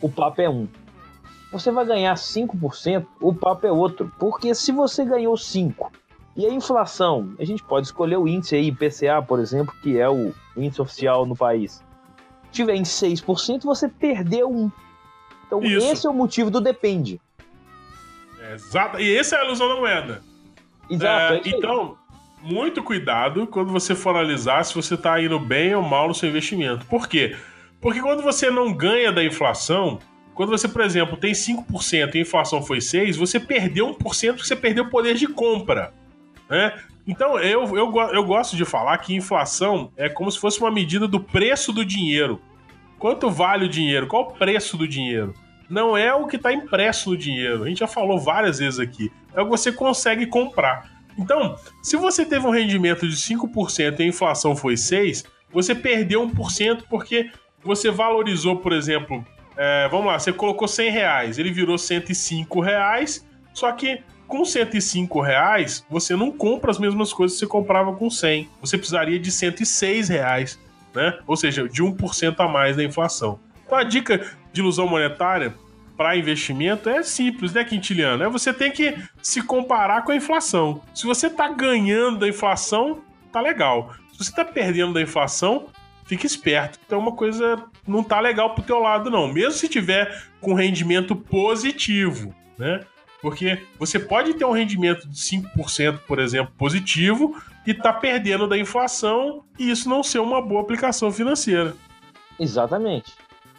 o papo é um. Você vai ganhar 5%, o papo é outro. Porque se você ganhou 5% e a inflação, a gente pode escolher o índice aí, IPCA, por exemplo, que é o índice oficial no país, tiver em 6%, você perdeu um. Então Isso. esse é o motivo do depende. Exato. E essa é a ilusão da moeda. Exato. É, é então, muito cuidado quando você for analisar se você está indo bem ou mal no seu investimento. Por quê? Porque quando você não ganha da inflação, quando você, por exemplo, tem 5% e a inflação foi 6%, você perdeu 1% porque você perdeu o poder de compra. Né? Então, eu, eu, eu gosto de falar que inflação é como se fosse uma medida do preço do dinheiro. Quanto vale o dinheiro? Qual o preço do dinheiro? não é o que está impresso no dinheiro. A gente já falou várias vezes aqui. É o que você consegue comprar. Então, se você teve um rendimento de 5% e a inflação foi 6%, você perdeu 1% porque você valorizou, por exemplo, é, vamos lá, você colocou 100 reais, ele virou 105 reais, só que com 105 reais, você não compra as mesmas coisas que você comprava com 100. Você precisaria de 106 reais, né? Ou seja, de 1% a mais da inflação. Então a dica de ilusão monetária para investimento é simples, né, Quintiliano? É você tem que se comparar com a inflação. Se você está ganhando da inflação, tá legal. Se você está perdendo da inflação, fique esperto. Então uma coisa não tá legal pro teu lado não, mesmo se tiver com rendimento positivo, né? Porque você pode ter um rendimento de 5%, por exemplo, positivo e tá perdendo da inflação e isso não ser uma boa aplicação financeira. Exatamente.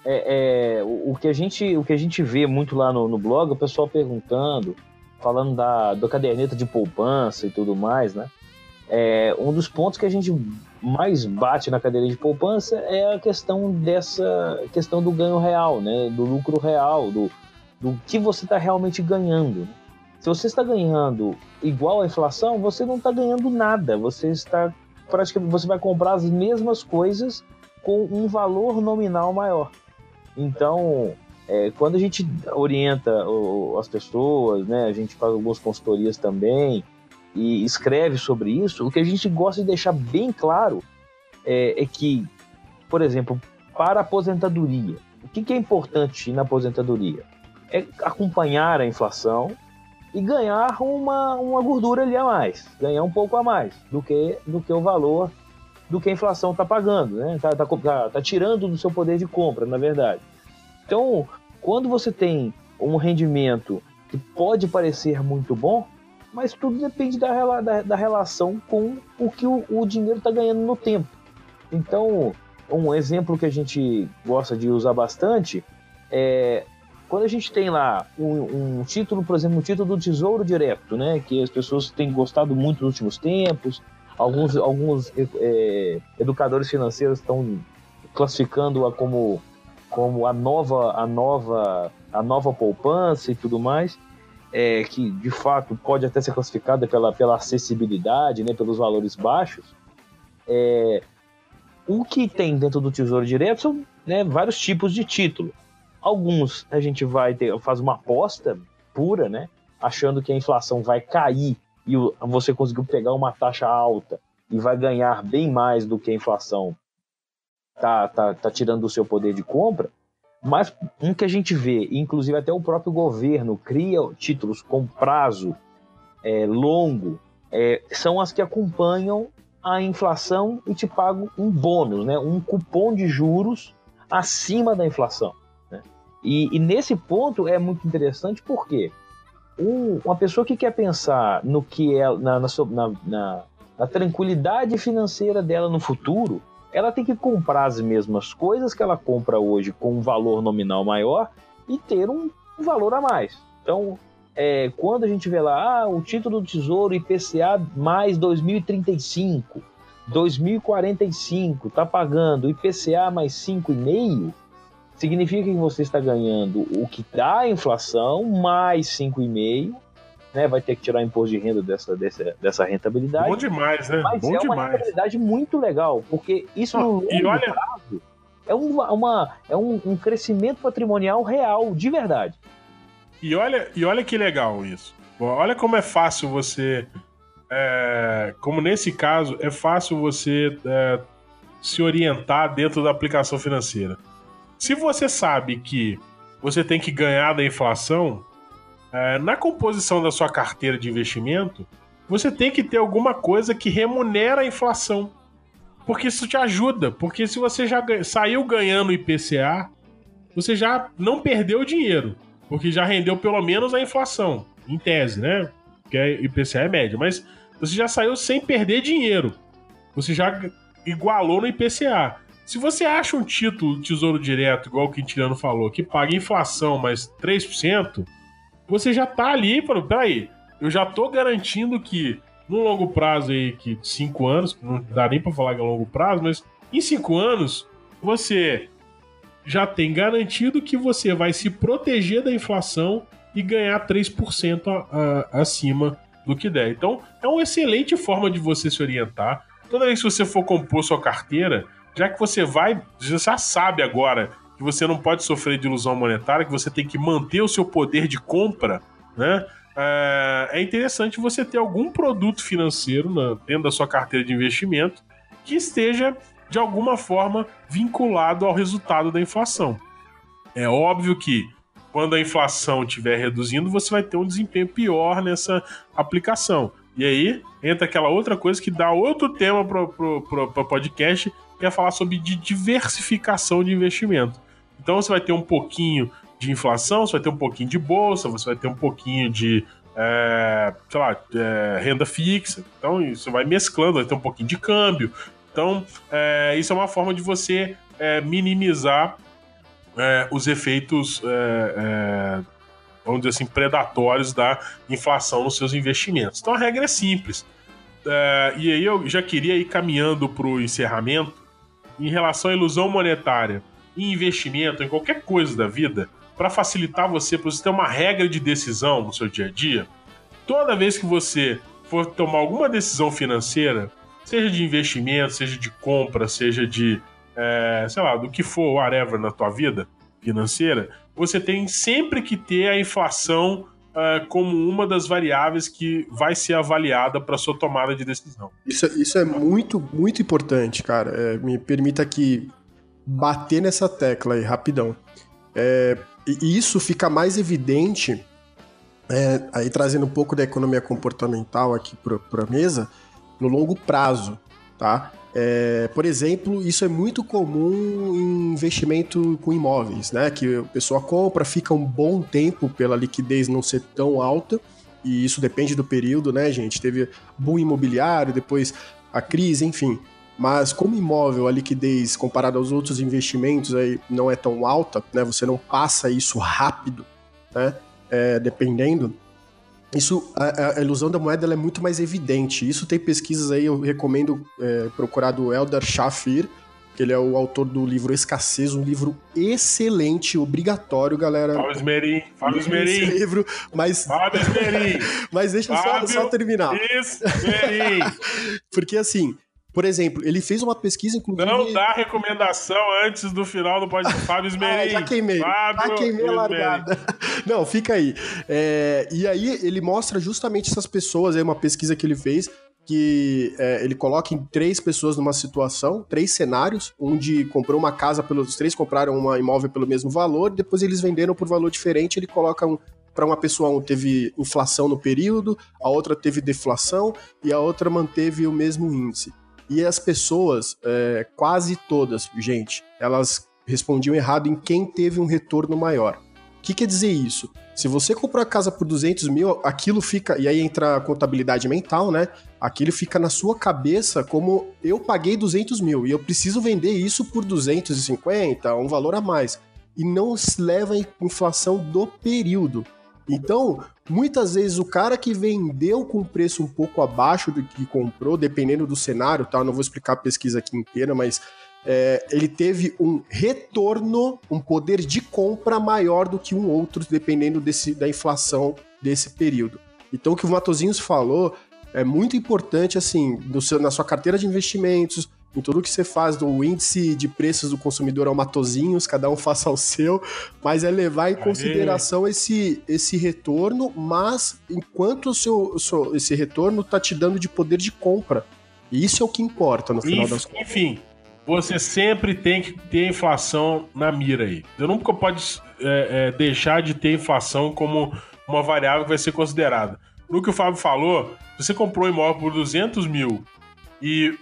É, é, o, que a gente, o que a gente vê muito lá no, no blog, o pessoal perguntando, falando da, da caderneta de poupança e tudo mais, né? É, um dos pontos que a gente mais bate na cadeira de poupança é a questão dessa questão do ganho real, né? Do lucro real, do, do que você está realmente ganhando. Se você está ganhando igual à inflação, você não está ganhando nada. Você está praticamente você vai comprar as mesmas coisas com um valor nominal maior. Então, é, quando a gente orienta o, as pessoas, né, a gente faz algumas consultorias também e escreve sobre isso, o que a gente gosta de deixar bem claro é, é que, por exemplo, para a aposentadoria, o que, que é importante na aposentadoria? é acompanhar a inflação e ganhar uma, uma gordura ali a mais, ganhar um pouco a mais do que, do que o valor do que a inflação está pagando, né? Está tá, tá, tá tirando do seu poder de compra, na verdade. Então, quando você tem um rendimento que pode parecer muito bom, mas tudo depende da, da, da relação com o que o, o dinheiro está ganhando no tempo. Então, um exemplo que a gente gosta de usar bastante é quando a gente tem lá um, um, título, por exemplo, um título do Tesouro Direto, né, que as pessoas têm gostado muito nos últimos tempos, alguns, alguns é, educadores financeiros estão classificando-a como, como a nova a nova a nova poupança e tudo mais, é, que de fato pode até ser classificada pela, pela acessibilidade, né, pelos valores baixos. É, o que tem dentro do Tesouro Direto são né, vários tipos de título. Alguns a gente vai ter, faz uma aposta pura, né? Achando que a inflação vai cair e você conseguiu pegar uma taxa alta e vai ganhar bem mais do que a inflação tá, tá, tá tirando do seu poder de compra. Mas um que a gente vê, inclusive até o próprio governo cria títulos com prazo é, longo, é, são as que acompanham a inflação e te pagam um bônus, né? um cupom de juros acima da inflação. E, e nesse ponto é muito interessante porque um, uma pessoa que quer pensar no que é na, na, na, na tranquilidade financeira dela no futuro, ela tem que comprar as mesmas coisas que ela compra hoje com um valor nominal maior e ter um valor a mais. Então, é, quando a gente vê lá ah, o título do Tesouro IPCA mais 2035, 2045, tá pagando IPCA mais 5,5, significa que você está ganhando o que dá a inflação mais 5,5%, né? Vai ter que tirar imposto de renda dessa, dessa, dessa rentabilidade. Bom demais, né? Mas Bom é demais. uma rentabilidade muito legal, porque isso no longo e olha... prazo é, uma, uma, é um, um crescimento patrimonial real, de verdade. E olha, e olha que legal isso. Olha como é fácil você. É, como nesse caso, é fácil você é, se orientar dentro da aplicação financeira. Se você sabe que você tem que ganhar da inflação, na composição da sua carteira de investimento, você tem que ter alguma coisa que remunera a inflação. Porque isso te ajuda. Porque se você já saiu ganhando IPCA, você já não perdeu dinheiro. Porque já rendeu pelo menos a inflação. Em tese, né? Porque IPCA é média. Mas você já saiu sem perder dinheiro. Você já igualou no IPCA. Se você acha um título Tesouro Direto, igual o Quintiliano falou, que paga inflação mais 3%, você já tá ali falou, peraí, eu já tô garantindo que no longo prazo aí, que 5 anos, não dá nem pra falar que é longo prazo, mas em 5 anos, você já tem garantido que você vai se proteger da inflação e ganhar 3% a, a, acima do que der. Então, é uma excelente forma de você se orientar. Toda vez que você for compor sua carteira, já que você vai, você já sabe agora que você não pode sofrer de ilusão monetária, que você tem que manter o seu poder de compra, né? É, é interessante você ter algum produto financeiro na, dentro da sua carteira de investimento que esteja de alguma forma vinculado ao resultado da inflação. É óbvio que quando a inflação estiver reduzindo, você vai ter um desempenho pior nessa aplicação. E aí entra aquela outra coisa que dá outro tema para o podcast, que é falar sobre diversificação de investimento. Então você vai ter um pouquinho de inflação, você vai ter um pouquinho de bolsa, você vai ter um pouquinho de, é, sei lá, é, renda fixa. Então isso vai mesclando, vai ter um pouquinho de câmbio. Então é, isso é uma forma de você é, minimizar é, os efeitos, é, vamos dizer assim, predatórios da inflação nos seus investimentos. Então a regra é simples. E aí eu já queria ir caminhando para o encerramento em relação à ilusão monetária e investimento em qualquer coisa da vida, para facilitar você, para você ter uma regra de decisão no seu dia a dia. Toda vez que você for tomar alguma decisão financeira, seja de investimento, seja de compra, seja de é, sei lá, do que for whatever na tua vida financeira, você tem sempre que ter a inflação uh, como uma das variáveis que vai ser avaliada para sua tomada de decisão. Isso, isso é muito, muito importante, cara. É, me permita aqui bater nessa tecla aí, rapidão. É, e isso fica mais evidente, é, aí trazendo um pouco da economia comportamental aqui para a mesa, no longo prazo, tá? É, por exemplo, isso é muito comum em investimento com imóveis, né? Que a pessoa compra, fica um bom tempo pela liquidez não ser tão alta, e isso depende do período, né, gente? Teve boom imobiliário, depois a crise, enfim. Mas como imóvel, a liquidez comparada aos outros investimentos aí não é tão alta, né? Você não passa isso rápido, né? É, dependendo, isso, a, a, ilusão da moeda é muito mais evidente. Isso tem pesquisas aí, eu recomendo é, procurar do Eldar Shafir, que ele é o autor do livro Escassez, um livro excelente, obrigatório, galera. Fábio Esmerim, Fábio Esmerim. livro, mas... Fábio Esmerim. mas deixa Fábio só, só terminar. Esmerim. Porque assim, por exemplo, ele fez uma pesquisa, inclusive. Não dá recomendação antes do final do podcast. Fábio Esmerim. ah, já queimei. Fábio já queimei a largada. Não, fica aí. É, e aí ele mostra justamente essas pessoas, é uma pesquisa que ele fez, que é, ele coloca em três pessoas numa situação, três cenários, onde comprou uma casa pelos. Os três compraram um imóvel pelo mesmo valor, depois eles venderam por valor diferente, ele coloca um, para uma pessoa um teve inflação no período, a outra teve deflação e a outra manteve o mesmo índice. E as pessoas, é, quase todas, gente, elas respondiam errado em quem teve um retorno maior. O que quer dizer isso? Se você comprou a casa por 200 mil, aquilo fica. E aí entra a contabilidade mental, né? Aquilo fica na sua cabeça como eu paguei 200 mil e eu preciso vender isso por 250, um valor a mais. E não se leva em inflação do período. Então, muitas vezes o cara que vendeu com preço um pouco abaixo do que comprou, dependendo do cenário, tá? Não vou explicar a pesquisa aqui inteira, mas é, ele teve um retorno, um poder de compra maior do que um outro, dependendo desse, da inflação desse período. Então, o que o Matozinhos falou é muito importante, assim, seu, na sua carteira de investimentos, em tudo que você faz do índice de preços do consumidor ao matozinhos, cada um faça o seu, mas é levar em consideração esse, esse retorno, mas enquanto o seu, o seu, esse retorno está te dando de poder de compra. E isso é o que importa no final enfim, das contas. Enfim, você sempre tem que ter inflação na mira aí. Você nunca pode é, é, deixar de ter inflação como uma variável que vai ser considerada. No que o Fábio falou, você comprou um imóvel por 200 mil e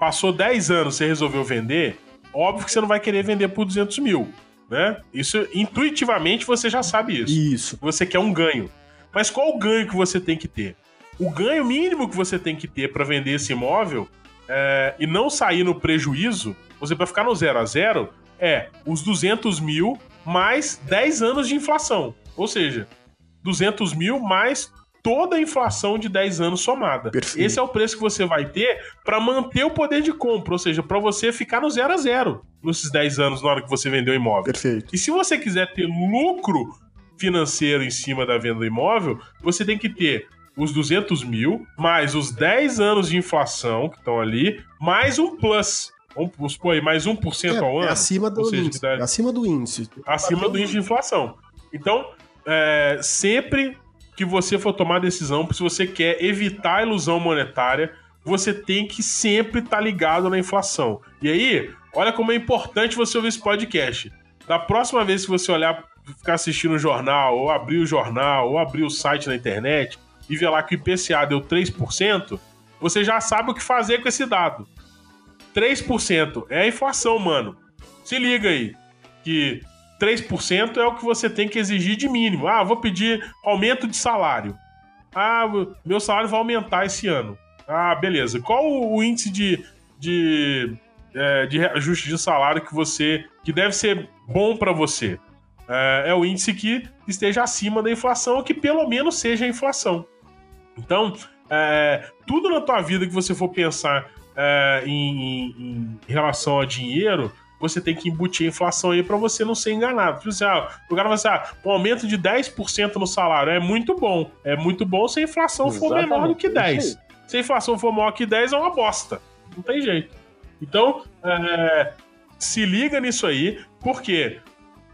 passou 10 anos você resolveu vender, óbvio que você não vai querer vender por 200 mil, né? Isso, intuitivamente, você já sabe isso. Isso. Você quer um ganho. Mas qual o ganho que você tem que ter? O ganho mínimo que você tem que ter para vender esse imóvel é, e não sair no prejuízo, você vai ficar no zero a zero, é os 200 mil mais 10 anos de inflação. Ou seja, 200 mil mais toda a inflação de 10 anos somada. Perfeito. Esse é o preço que você vai ter para manter o poder de compra, ou seja, para você ficar no zero a zero nesses 10 anos na hora que você vendeu o imóvel. Perfeito. E se você quiser ter lucro financeiro em cima da venda do imóvel, você tem que ter os 200 mil, mais os 10 anos de inflação que estão ali, mais um plus. Vamos supor aí, mais 1% é, ao ano. É acima do seja, índice. Dá... acima do índice. Acima do índice de inflação. Então, é, sempre que você for tomar decisão, se você quer evitar a ilusão monetária, você tem que sempre estar tá ligado na inflação. E aí, olha como é importante você ouvir esse podcast. da próxima vez que você olhar, ficar assistindo o jornal, ou abrir o jornal, ou abrir o site na internet e ver lá que o IPCA deu 3%, você já sabe o que fazer com esse dado. 3% é a inflação, mano. Se liga aí, que 3% é o que você tem que exigir de mínimo. Ah, vou pedir aumento de salário. Ah, meu salário vai aumentar esse ano. Ah, beleza. Qual o índice de, de, é, de ajuste de salário que você que deve ser bom para você? É, é, o índice que esteja acima da inflação ou que pelo menos seja a inflação. Então, é, tudo na tua vida que você for pensar é, em, em, relação a dinheiro, você tem que embutir a inflação aí para você não ser enganado. Tipo assim, ah, o cara vai dizer, ah, um aumento de 10% no salário é muito bom. É muito bom se a inflação Exatamente. for menor do que 10. Se a inflação for maior que 10, é uma bosta. Não tem jeito. Então, é, se liga nisso aí, porque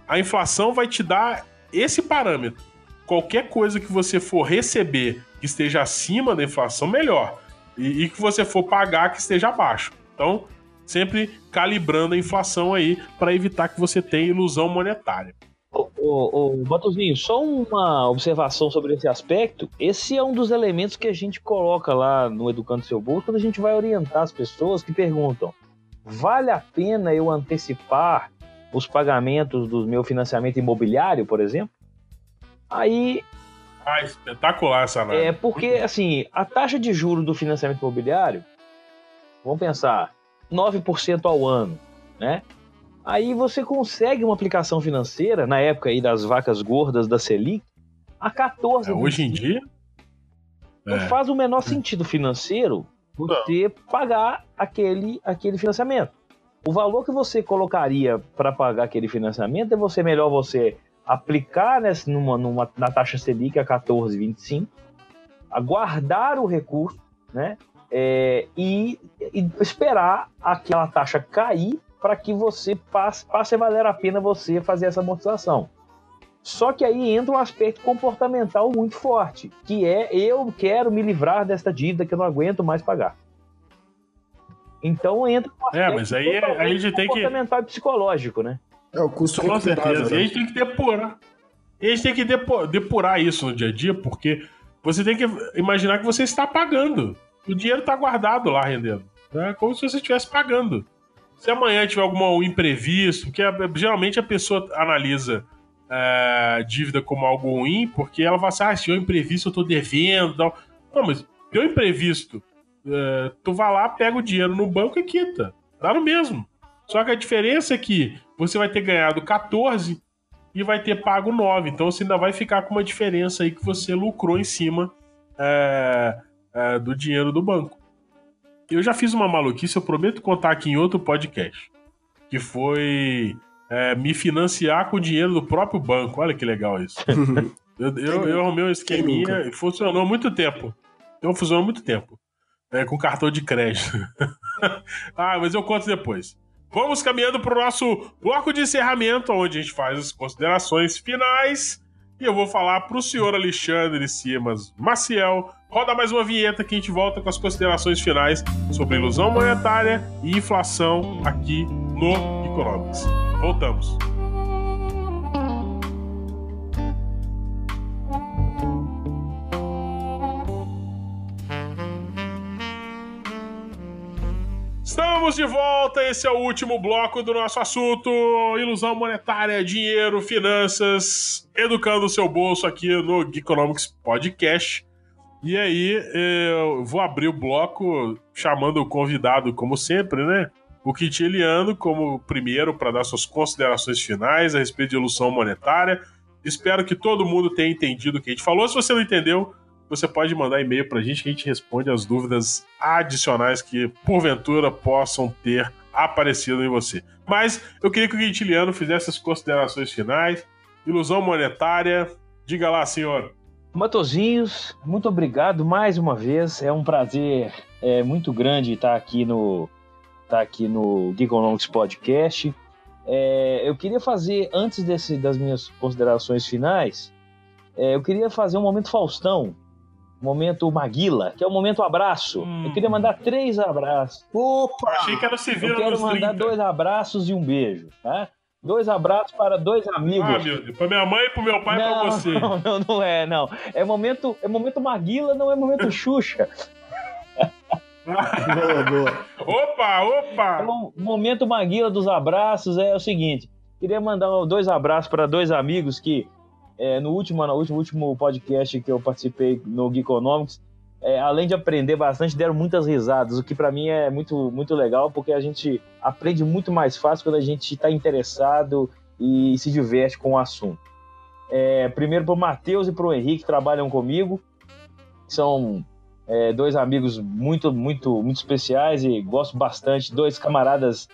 a inflação vai te dar esse parâmetro. Qualquer coisa que você for receber que esteja acima da inflação, melhor. E, e que você for pagar que esteja abaixo. Então, sempre calibrando a inflação aí para evitar que você tenha ilusão monetária. Ô, ô, só uma observação sobre esse aspecto. Esse é um dos elementos que a gente coloca lá no Educando Seu Bolso quando a gente vai orientar as pessoas que perguntam: vale a pena eu antecipar os pagamentos do meu financiamento imobiliário, por exemplo? Aí. Ah, espetacular essa análise. É porque, assim, a taxa de juros do financiamento imobiliário, vamos pensar, 9% ao ano, né? Aí você consegue uma aplicação financeira, na época aí das vacas gordas da Selic, a 14%. É, hoje em dia? Não é. faz o menor sentido financeiro você não. pagar aquele, aquele financiamento. O valor que você colocaria para pagar aquele financiamento é você melhor você aplicar nessa, numa, numa, na taxa Selic a 14,25, aguardar o recurso, né? É, e, e, esperar aquela taxa cair para que você passe, passe a valer a pena você fazer essa amortização. Só que aí entra um aspecto comportamental muito forte, que é eu quero me livrar desta dívida que eu não aguento mais pagar. Então entra um aspecto é, mas aí, aí a gente tem comportamental que... e psicológico, né? É o custo Com certeza. Né? E a gente tem que depurar. E a gente tem que depurar isso no dia a dia, porque você tem que imaginar que você está pagando o dinheiro tá guardado lá rendendo. É como se você estivesse pagando. Se amanhã tiver algum imprevisto, porque geralmente a pessoa analisa é, dívida como algo ruim, porque ela vai assim, ah, se eu imprevisto eu tô devendo tal. Não, mas deu imprevisto, é, tu vai lá, pega o dinheiro no banco e quita. Dá no mesmo. Só que a diferença é que você vai ter ganhado 14 e vai ter pago 9. Então você ainda vai ficar com uma diferença aí que você lucrou em cima é, é, do dinheiro do banco. Eu já fiz uma maluquice, eu prometo contar aqui em outro podcast, que foi é, me financiar com o dinheiro do próprio banco. Olha que legal isso. eu, eu, eu arrumei um esqueminha e funcionou há muito tempo. Então funcionou há muito tempo. É, com cartão de crédito. ah, mas eu conto depois. Vamos caminhando para o nosso bloco de encerramento, onde a gente faz as considerações finais. E eu vou falar para o senhor Alexandre Simas Maciel Roda mais uma vinheta que a gente volta com as considerações finais sobre ilusão monetária e inflação aqui no Economics. Voltamos. Estamos de volta, esse é o último bloco do nosso assunto: ilusão monetária, dinheiro, finanças, educando o seu bolso aqui no Geekonomics Podcast. E aí, eu vou abrir o bloco chamando o convidado, como sempre, né? O Quintiliano, como primeiro, para dar suas considerações finais a respeito de ilusão monetária. Espero que todo mundo tenha entendido o que a gente falou. Se você não entendeu, você pode mandar e-mail para a gente que a gente responde as dúvidas adicionais que, porventura, possam ter aparecido em você. Mas eu queria que o Quintiliano fizesse as considerações finais. Ilusão monetária. Diga lá, senhor. Matozinhos, muito obrigado mais uma vez. É um prazer é, muito grande estar aqui no estar aqui no Geekonomics Podcast. É, eu queria fazer, antes desse, das minhas considerações finais, é, eu queria fazer um momento Faustão, momento Maguila, que é o um momento abraço. Hum. Eu queria mandar três abraços. Opa! Achei que era se ver Eu quero mandar 30. dois abraços e um beijo. Tá? Dois abraços para dois amigos. Ah, meu Deus. Pra minha mãe, pro meu pai e pra não, você. não, não, não é, não. É momento, é momento Maguila, não é momento Xuxa. Boa, boa. Opa, É opa! o momento Maguila dos abraços é o seguinte. Queria mandar dois abraços para dois amigos que é, no último, no último, último podcast que eu participei no Geekonomics, é, além de aprender bastante, deram muitas risadas, o que para mim é muito, muito legal, porque a gente aprende muito mais fácil quando a gente está interessado e se diverte com o assunto. É, primeiro para o Matheus e para o Henrique, que trabalham comigo, são é, dois amigos muito, muito, muito especiais e gosto bastante, dois camaradas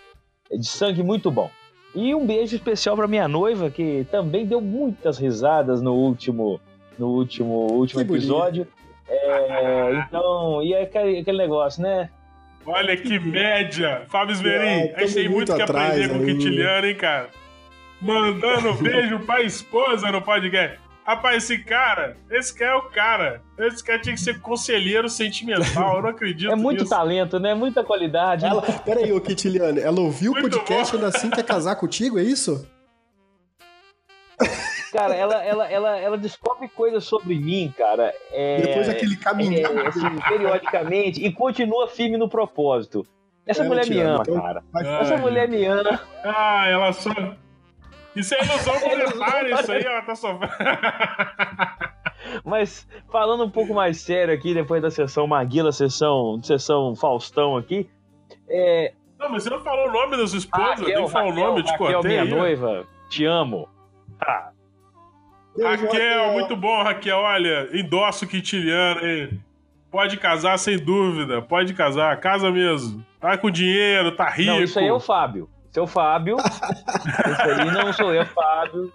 de sangue muito bom. E um beijo especial para minha noiva, que também deu muitas risadas no último, no último, último Que episódio. É, então, e é aquele, aquele negócio, né? Olha que média! Fábio Esmerim, É, a gente tem tamo muito muito que atrás aprender com o. Quintiliano, hein, cara? Mandando beijo pra esposa no podcast. Rapaz, esse cara, esse cara é o cara. Esse cara tinha que ser conselheiro sentimental, eu não acredito É muito nisso. talento, né? Muita qualidade. Ela, peraí, ô Kitiliano, ela ouviu o podcast bom. ainda assim quer casar contigo, é isso? Cara, ela, ela, ela, ela descobre coisas sobre mim, cara. É, Depois daquele caminhão. é, assim, periodicamente, e continua firme no propósito. Essa É, mulher me ama, então- cara. Ah. Essa Ai, mulher me ama. Ah, ela só. Isso é ilusão monetária, isso aí, ela tá sofrendo. Mas falando um pouco mais sério aqui, depois da sessão Maguila, sessão, sessão Faustão aqui. É, Não, mas você não falou o nome da sua esposa? Raquel, Tem que falar o nome, te Raquel, minha noiva, te amo. Ah, Raquel, muito bom, Raquel. Olha, endosso o Quintiliano, hein? Pode casar sem dúvida, pode casar, casa mesmo. Tá com dinheiro, tá rico. não, isso aí é o Fábio. O Fábio. isso aí não sou eu, Fábio.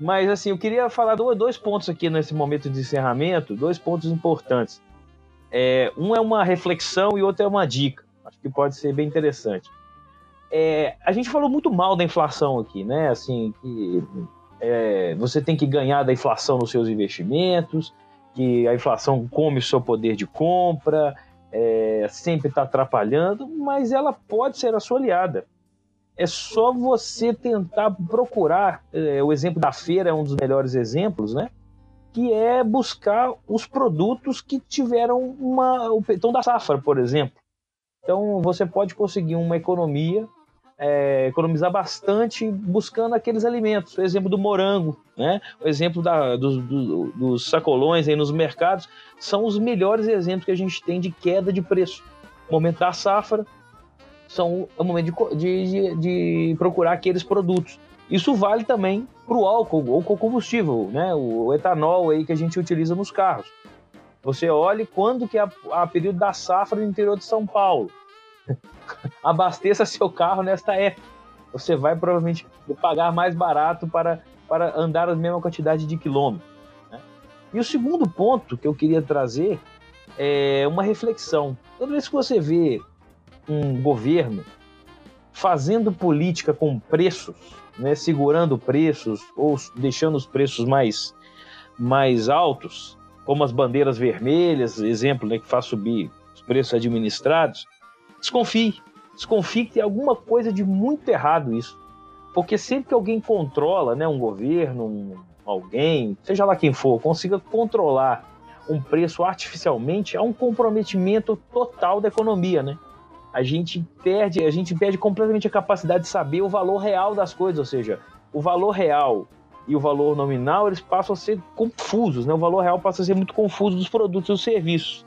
Mas assim, eu queria falar do- dois pontos aqui nesse momento de encerramento, dois pontos importantes. É, um é uma reflexão e outro é uma dica. Acho que pode ser bem interessante. É, a gente falou muito mal da inflação aqui, né? Assim, que é, você tem que ganhar da inflação nos seus investimentos, que a inflação come o seu poder de compra, é, sempre está atrapalhando, mas ela pode ser a sua aliada. É só você tentar procurar. é, o exemplo da feira é um dos melhores exemplos, né? Que é buscar os produtos que tiveram uma. o petão da safra, por exemplo. Então você pode conseguir uma economia, é, economizar bastante buscando aqueles alimentos. O exemplo do morango, né? O exemplo da- dos, do- dos sacolões aí nos mercados são os melhores exemplos que a gente tem de queda de preço. Momento da safra são o momento de de, de- procurar aqueles produtos. Isso vale também para o álcool ou com combustível, né? O, etanol aí que a gente utiliza nos carros. Você olhe quando que é a, a período da safra no interior de São Paulo. Abasteça seu carro nesta época. Você vai provavelmente pagar mais barato para, para andar a mesma quantidade de quilômetros. né? E o segundo ponto que eu queria trazer é uma reflexão. Toda vez que você vê um governo fazendo política com preços, né, segurando preços ou deixando os preços mais, mais altos, como as bandeiras vermelhas, exemplo, né, que faz subir os preços administrados, desconfie. Desconfie que tem alguma coisa de muito errado isso. Porque sempre que alguém controla, né, um governo, um, alguém, seja lá quem for, consiga controlar um preço artificialmente, há um comprometimento total da economia, né? A gente perde, a gente perde completamente a capacidade de saber o valor real das coisas, ou seja, o valor real e o valor nominal, eles passam a ser confusos, né? O valor real passa a ser muito confuso dos produtos e dos serviços.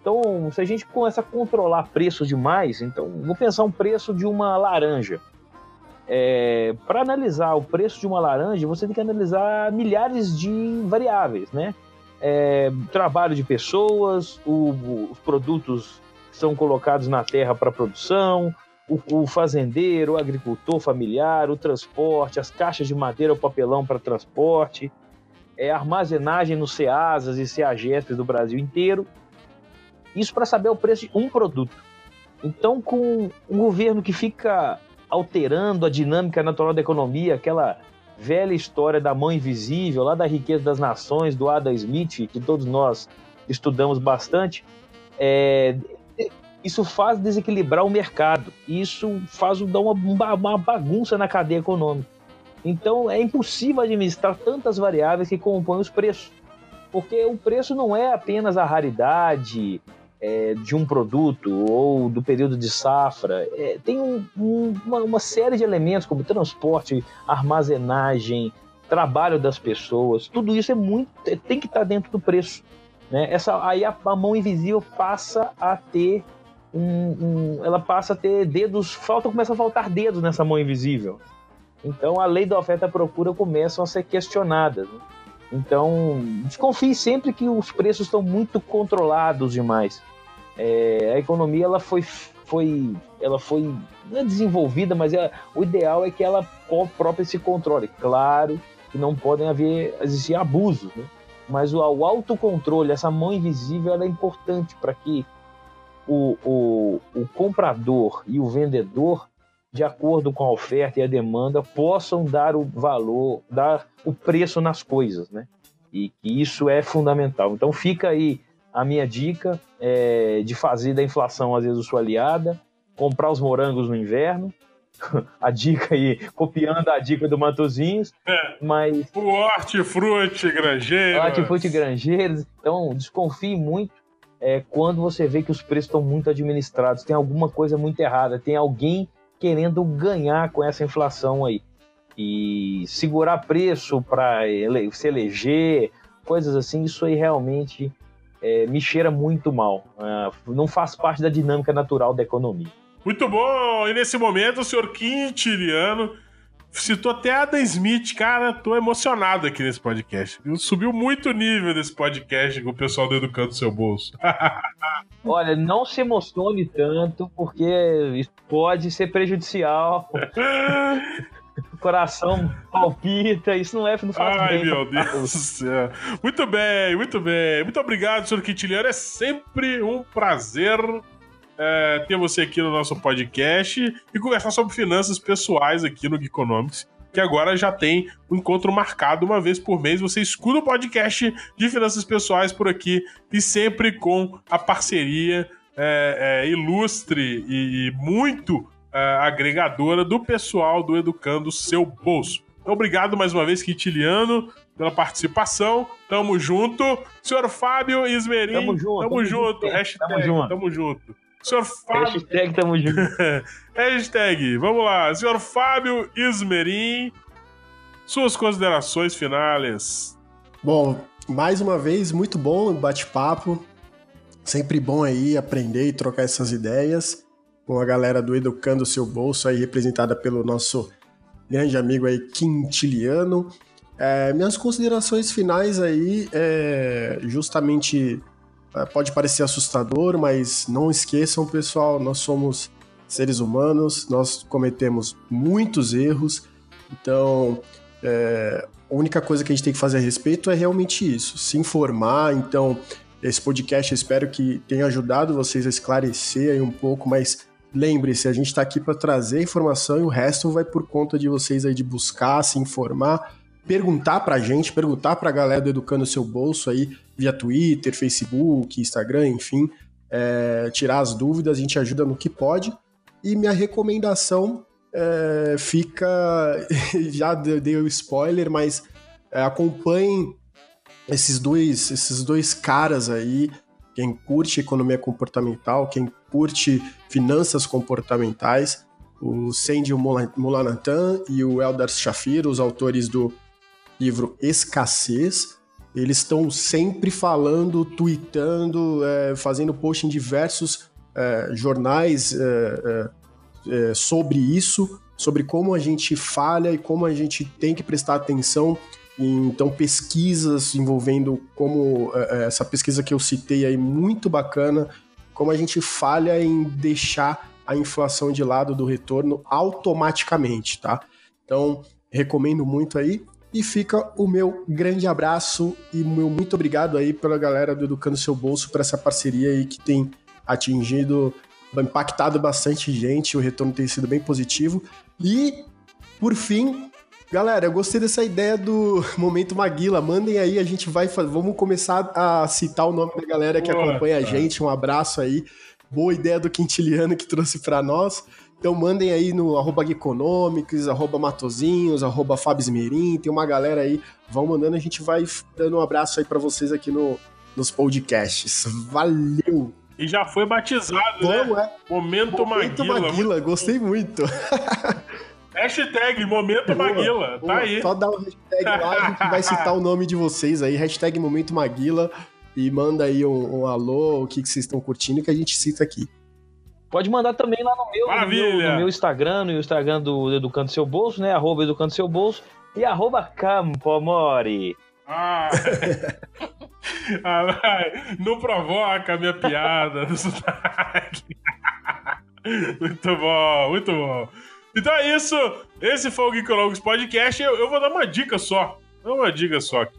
Então, se a gente começa a controlar preços demais, então, vou pensar um preço de uma laranja. É, Para analisar o preço de uma laranja, você tem que analisar milhares de variáveis, né? É, trabalho de pessoas, o- os produtos são colocados na terra para produção, o, o fazendeiro, o agricultor familiar, o transporte, as caixas de madeira, o papelão para transporte, é, armazenagem nos CEASAs e CEAGESPs do Brasil inteiro. Isso para saber o preço de um produto. Então, com um governo que fica alterando a dinâmica natural da economia, aquela velha história da mão invisível, lá da riqueza das nações, do Adam Smith, que todos nós estudamos bastante, é, isso faz desequilibrar o mercado. Isso faz dar uma, uma bagunça na cadeia econômica. Então é impossível administrar tantas variáveis que compõem os preços. Porque o preço não é apenas a raridade é, de um produto ou do período de safra. É, tem um, um, uma, uma série de elementos como transporte, armazenagem, trabalho das pessoas. Tudo isso é muito é, tem que estar dentro do preço. Né? Essa, aí a, a mão invisível passa a ter um, um, ela passa a ter dedos, falta começa a faltar dedos nessa mão invisível. Então a lei da oferta e procura começam a ser questionadas. Né? Então desconfie sempre que os preços estão muito controlados demais. É, a economia ela foi, foi, ela foi não é desenvolvida, mas é, o ideal é que ela própria se controle. Claro que não podem haver existir abusos, né? mas o, o autocontrole, essa mão invisível, ela é importante para que o, o, o comprador e o vendedor de acordo com a oferta e a demanda, possam dar o valor, dar o preço nas coisas, né? E que isso é fundamental. Então fica aí a minha dica é, de fazer da inflação às vezes sua aliada, comprar os morangos no inverno, a dica aí, copiando a dica do Matozinhos, é, mas... O hortifruti granjeiro. Hortifruti granjeiros. Então, desconfie muito é, quando você vê que os preços estão muito administrados, tem alguma coisa muito errada, tem alguém querendo ganhar com essa inflação aí. E segurar preço para ele, se eleger, coisas assim, isso aí realmente é, me cheira muito mal. Uh, não faz parte da dinâmica natural da economia. Muito bom! E nesse momento, o senhor Quintiliano citou até Adam Smith. Cara, tô emocionado aqui nesse podcast. Subiu muito o nível desse podcast com o pessoal do Educando Seu Bolso. Olha, não se emocione tanto, porque isso pode ser prejudicial. o coração palpita, isso não é não faz Ai, bem. meu Deus do céu. Muito bem, muito bem. Muito obrigado, senhor Quintiliano. É sempre um prazer é, ter você aqui no nosso podcast e conversar sobre finanças pessoais aqui no Geekonomics que agora já tem um encontro marcado uma vez por mês. Você escuta o podcast de finanças pessoais por aqui e sempre com a parceria é, é, ilustre e, e muito é, agregadora do pessoal do Educando Seu Bolso. Então, obrigado mais uma vez, Quintiliano, pela participação. Tamo junto. Senhor Fábio Ismerim, tamo junto. Tamo, tamo junto. Hashtag, tamo junto. Tamo junto. Senhor Fábio. Hashtag tamo junto. Hashtag, vamos lá. Senhor Fábio Ismerim, suas considerações finais. Bom, mais uma vez, muito bom o bate-papo. Sempre bom aí aprender e trocar essas ideias com a galera do Educando o Seu Bolso, aí representada pelo nosso grande amigo aí, Quintiliano. É, minhas considerações finais aí é justamente pode parecer assustador, mas não esqueçam, pessoal, nós somos seres humanos, nós cometemos muitos erros, então é, a única coisa que a gente tem que fazer a respeito é realmente isso, se informar. Então, esse podcast eu espero que tenha ajudado vocês a esclarecer aí um pouco, mas lembre-se, a gente está aqui para trazer informação e o resto vai por conta de vocês aí de buscar, se informar perguntar pra gente, perguntar pra galera do Educando Seu Bolso aí, via Twitter, Facebook, Instagram, enfim, é, tirar as dúvidas, a gente ajuda no que pode. E minha recomendação é, fica. já dei o spoiler, mas é, acompanhem esses dois, esses dois caras aí. Quem curte economia comportamental, quem curte finanças comportamentais, o Sandy Mulanathan e o Eldar Shafir, os autores do livro Escassez. Eles estão sempre falando, tweetando, é, fazendo post em diversos é, jornais é, é, é, sobre isso, sobre como a gente falha e como a gente tem que prestar atenção. Então, pesquisas envolvendo como é, essa pesquisa que eu citei aí, muito bacana, como a gente falha em deixar a inflação de lado do retorno automaticamente, tá? Então, recomendo muito aí. E fica o meu grande abraço e meu muito obrigado aí pela galera do Educando Seu Bolso por essa parceria aí que tem atingido, impactado bastante gente, o retorno tem sido bem positivo. E, por fim, galera, eu gostei dessa ideia do Momento Maguila. Mandem aí, a gente vai fazer, vamos começar a citar o nome da galera que acompanha a gente. Um abraço aí boa ideia do Quintiliano que trouxe para nós. Então mandem aí no arroba Geekonomics, arroba Matozinhos, arroba Fabsmerim, tem uma galera aí, vão mandando, a gente vai dando um abraço aí para vocês aqui no, nos podcasts. Valeu! E já foi batizado, né? Bom, é. Momento, Momento Maguila. Maguila, gostei muito. Hashtag Momento Boa, Maguila, boa. tá aí. Só dá o hashtag lá, a gente vai citar o nome de vocês aí, hashtag Momento Maguila, e manda aí um, um alô, o que, que vocês estão curtindo, que a gente cita aqui. Pode mandar também lá no meu, no meu, no meu Instagram, no Instagram do Educando Seu Bolso, né? Arroba Educando Seu Bolso e arroba Campo Mori. Ah. Ah, não provoca a minha piada do sotaque. Muito bom, muito bom. Então é isso. Esse foi o Geekologos Podcast. Eu, eu vou dar uma dica só. Uma dica só aqui.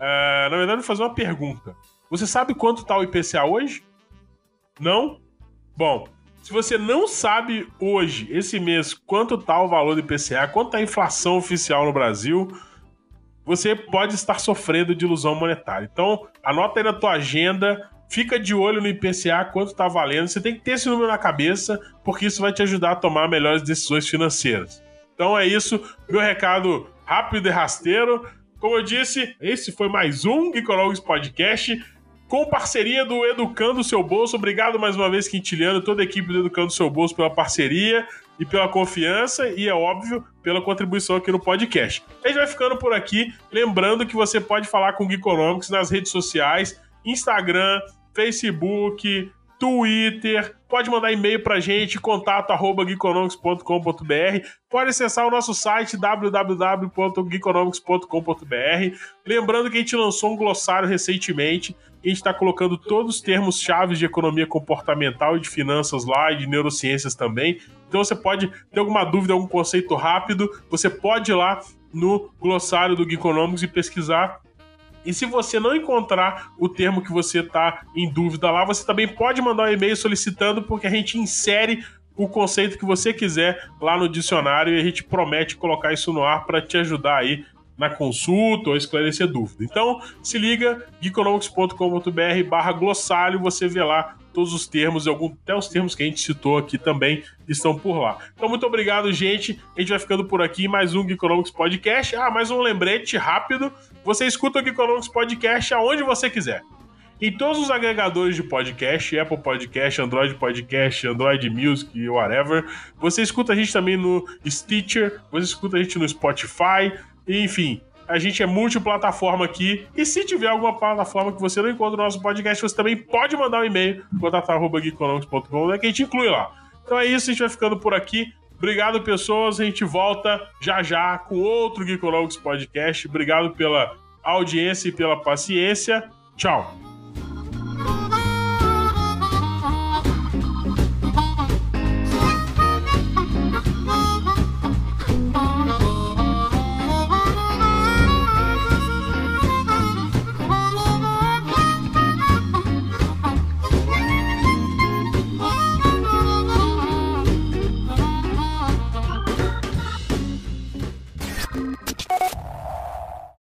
É, na verdade, vou fazer uma pergunta. Você sabe quanto tá o IPCA hoje? Não? Bom, se você não sabe hoje, esse mês, quanto tá o valor do IPCA, quanto tá a inflação oficial no Brasil, você pode estar sofrendo de ilusão monetária. Então, anota aí na tua agenda, fica de olho no IPCA, quanto tá valendo. Você tem que ter esse número na cabeça, porque isso vai te ajudar a tomar melhores decisões financeiras. Então é isso, meu recado rápido e rasteiro. Como eu disse, esse foi mais um Geekonomics Podcast com parceria do Educando Seu Bolso. Obrigado mais uma vez, Quintiliano, toda a equipe do Educando Seu Bolso pela parceria e pela confiança e, é óbvio, pela contribuição aqui no podcast. A gente vai ficando por aqui, lembrando que você pode falar com o Geekonomics nas redes sociais, Instagram, Facebook, Twitter, pode mandar e-mail pra gente, contato arroba pode acessar o nosso site www.geekonomics.com.br. Lembrando que a gente lançou um glossário recentemente, gente está colocando todos os termos chaves de economia comportamental e de finanças lá e de neurociências também. Então você pode ter alguma dúvida, algum conceito rápido, você pode ir lá no glossário do Geekonomics e pesquisar e se você não encontrar o termo que você está em dúvida lá, você também pode mandar um e-mail solicitando, porque a gente insere o conceito que você quiser lá no dicionário e a gente promete colocar isso no ar para te ajudar aí na consulta ou esclarecer dúvida. Então, se liga, geekonomics.com.br barra glossário, você vê lá todos os termos, até os termos que a gente citou aqui também estão por lá. Então, muito obrigado, gente. A gente vai ficando por aqui. Mais um Geekonomics Podcast. Ah, mais um lembrete rápido. Você escuta o Geekonomics Podcast aonde você quiser. Em todos os agregadores de podcast, Apple Podcast, Android Podcast, Android Music whatever. Você escuta a gente também no Stitcher, você escuta a gente no Spotify, enfim, a gente é multiplataforma aqui. E se tiver alguma plataforma que você não encontra no nosso podcast, você também pode mandar um e-mail, contatar.geekonomics.com, né, que a gente inclui lá. Então é isso, a gente vai ficando por aqui. Obrigado, pessoas. A gente volta já já com outro Geekonomics Podcast. Obrigado pela audiência e pela paciência. Tchau.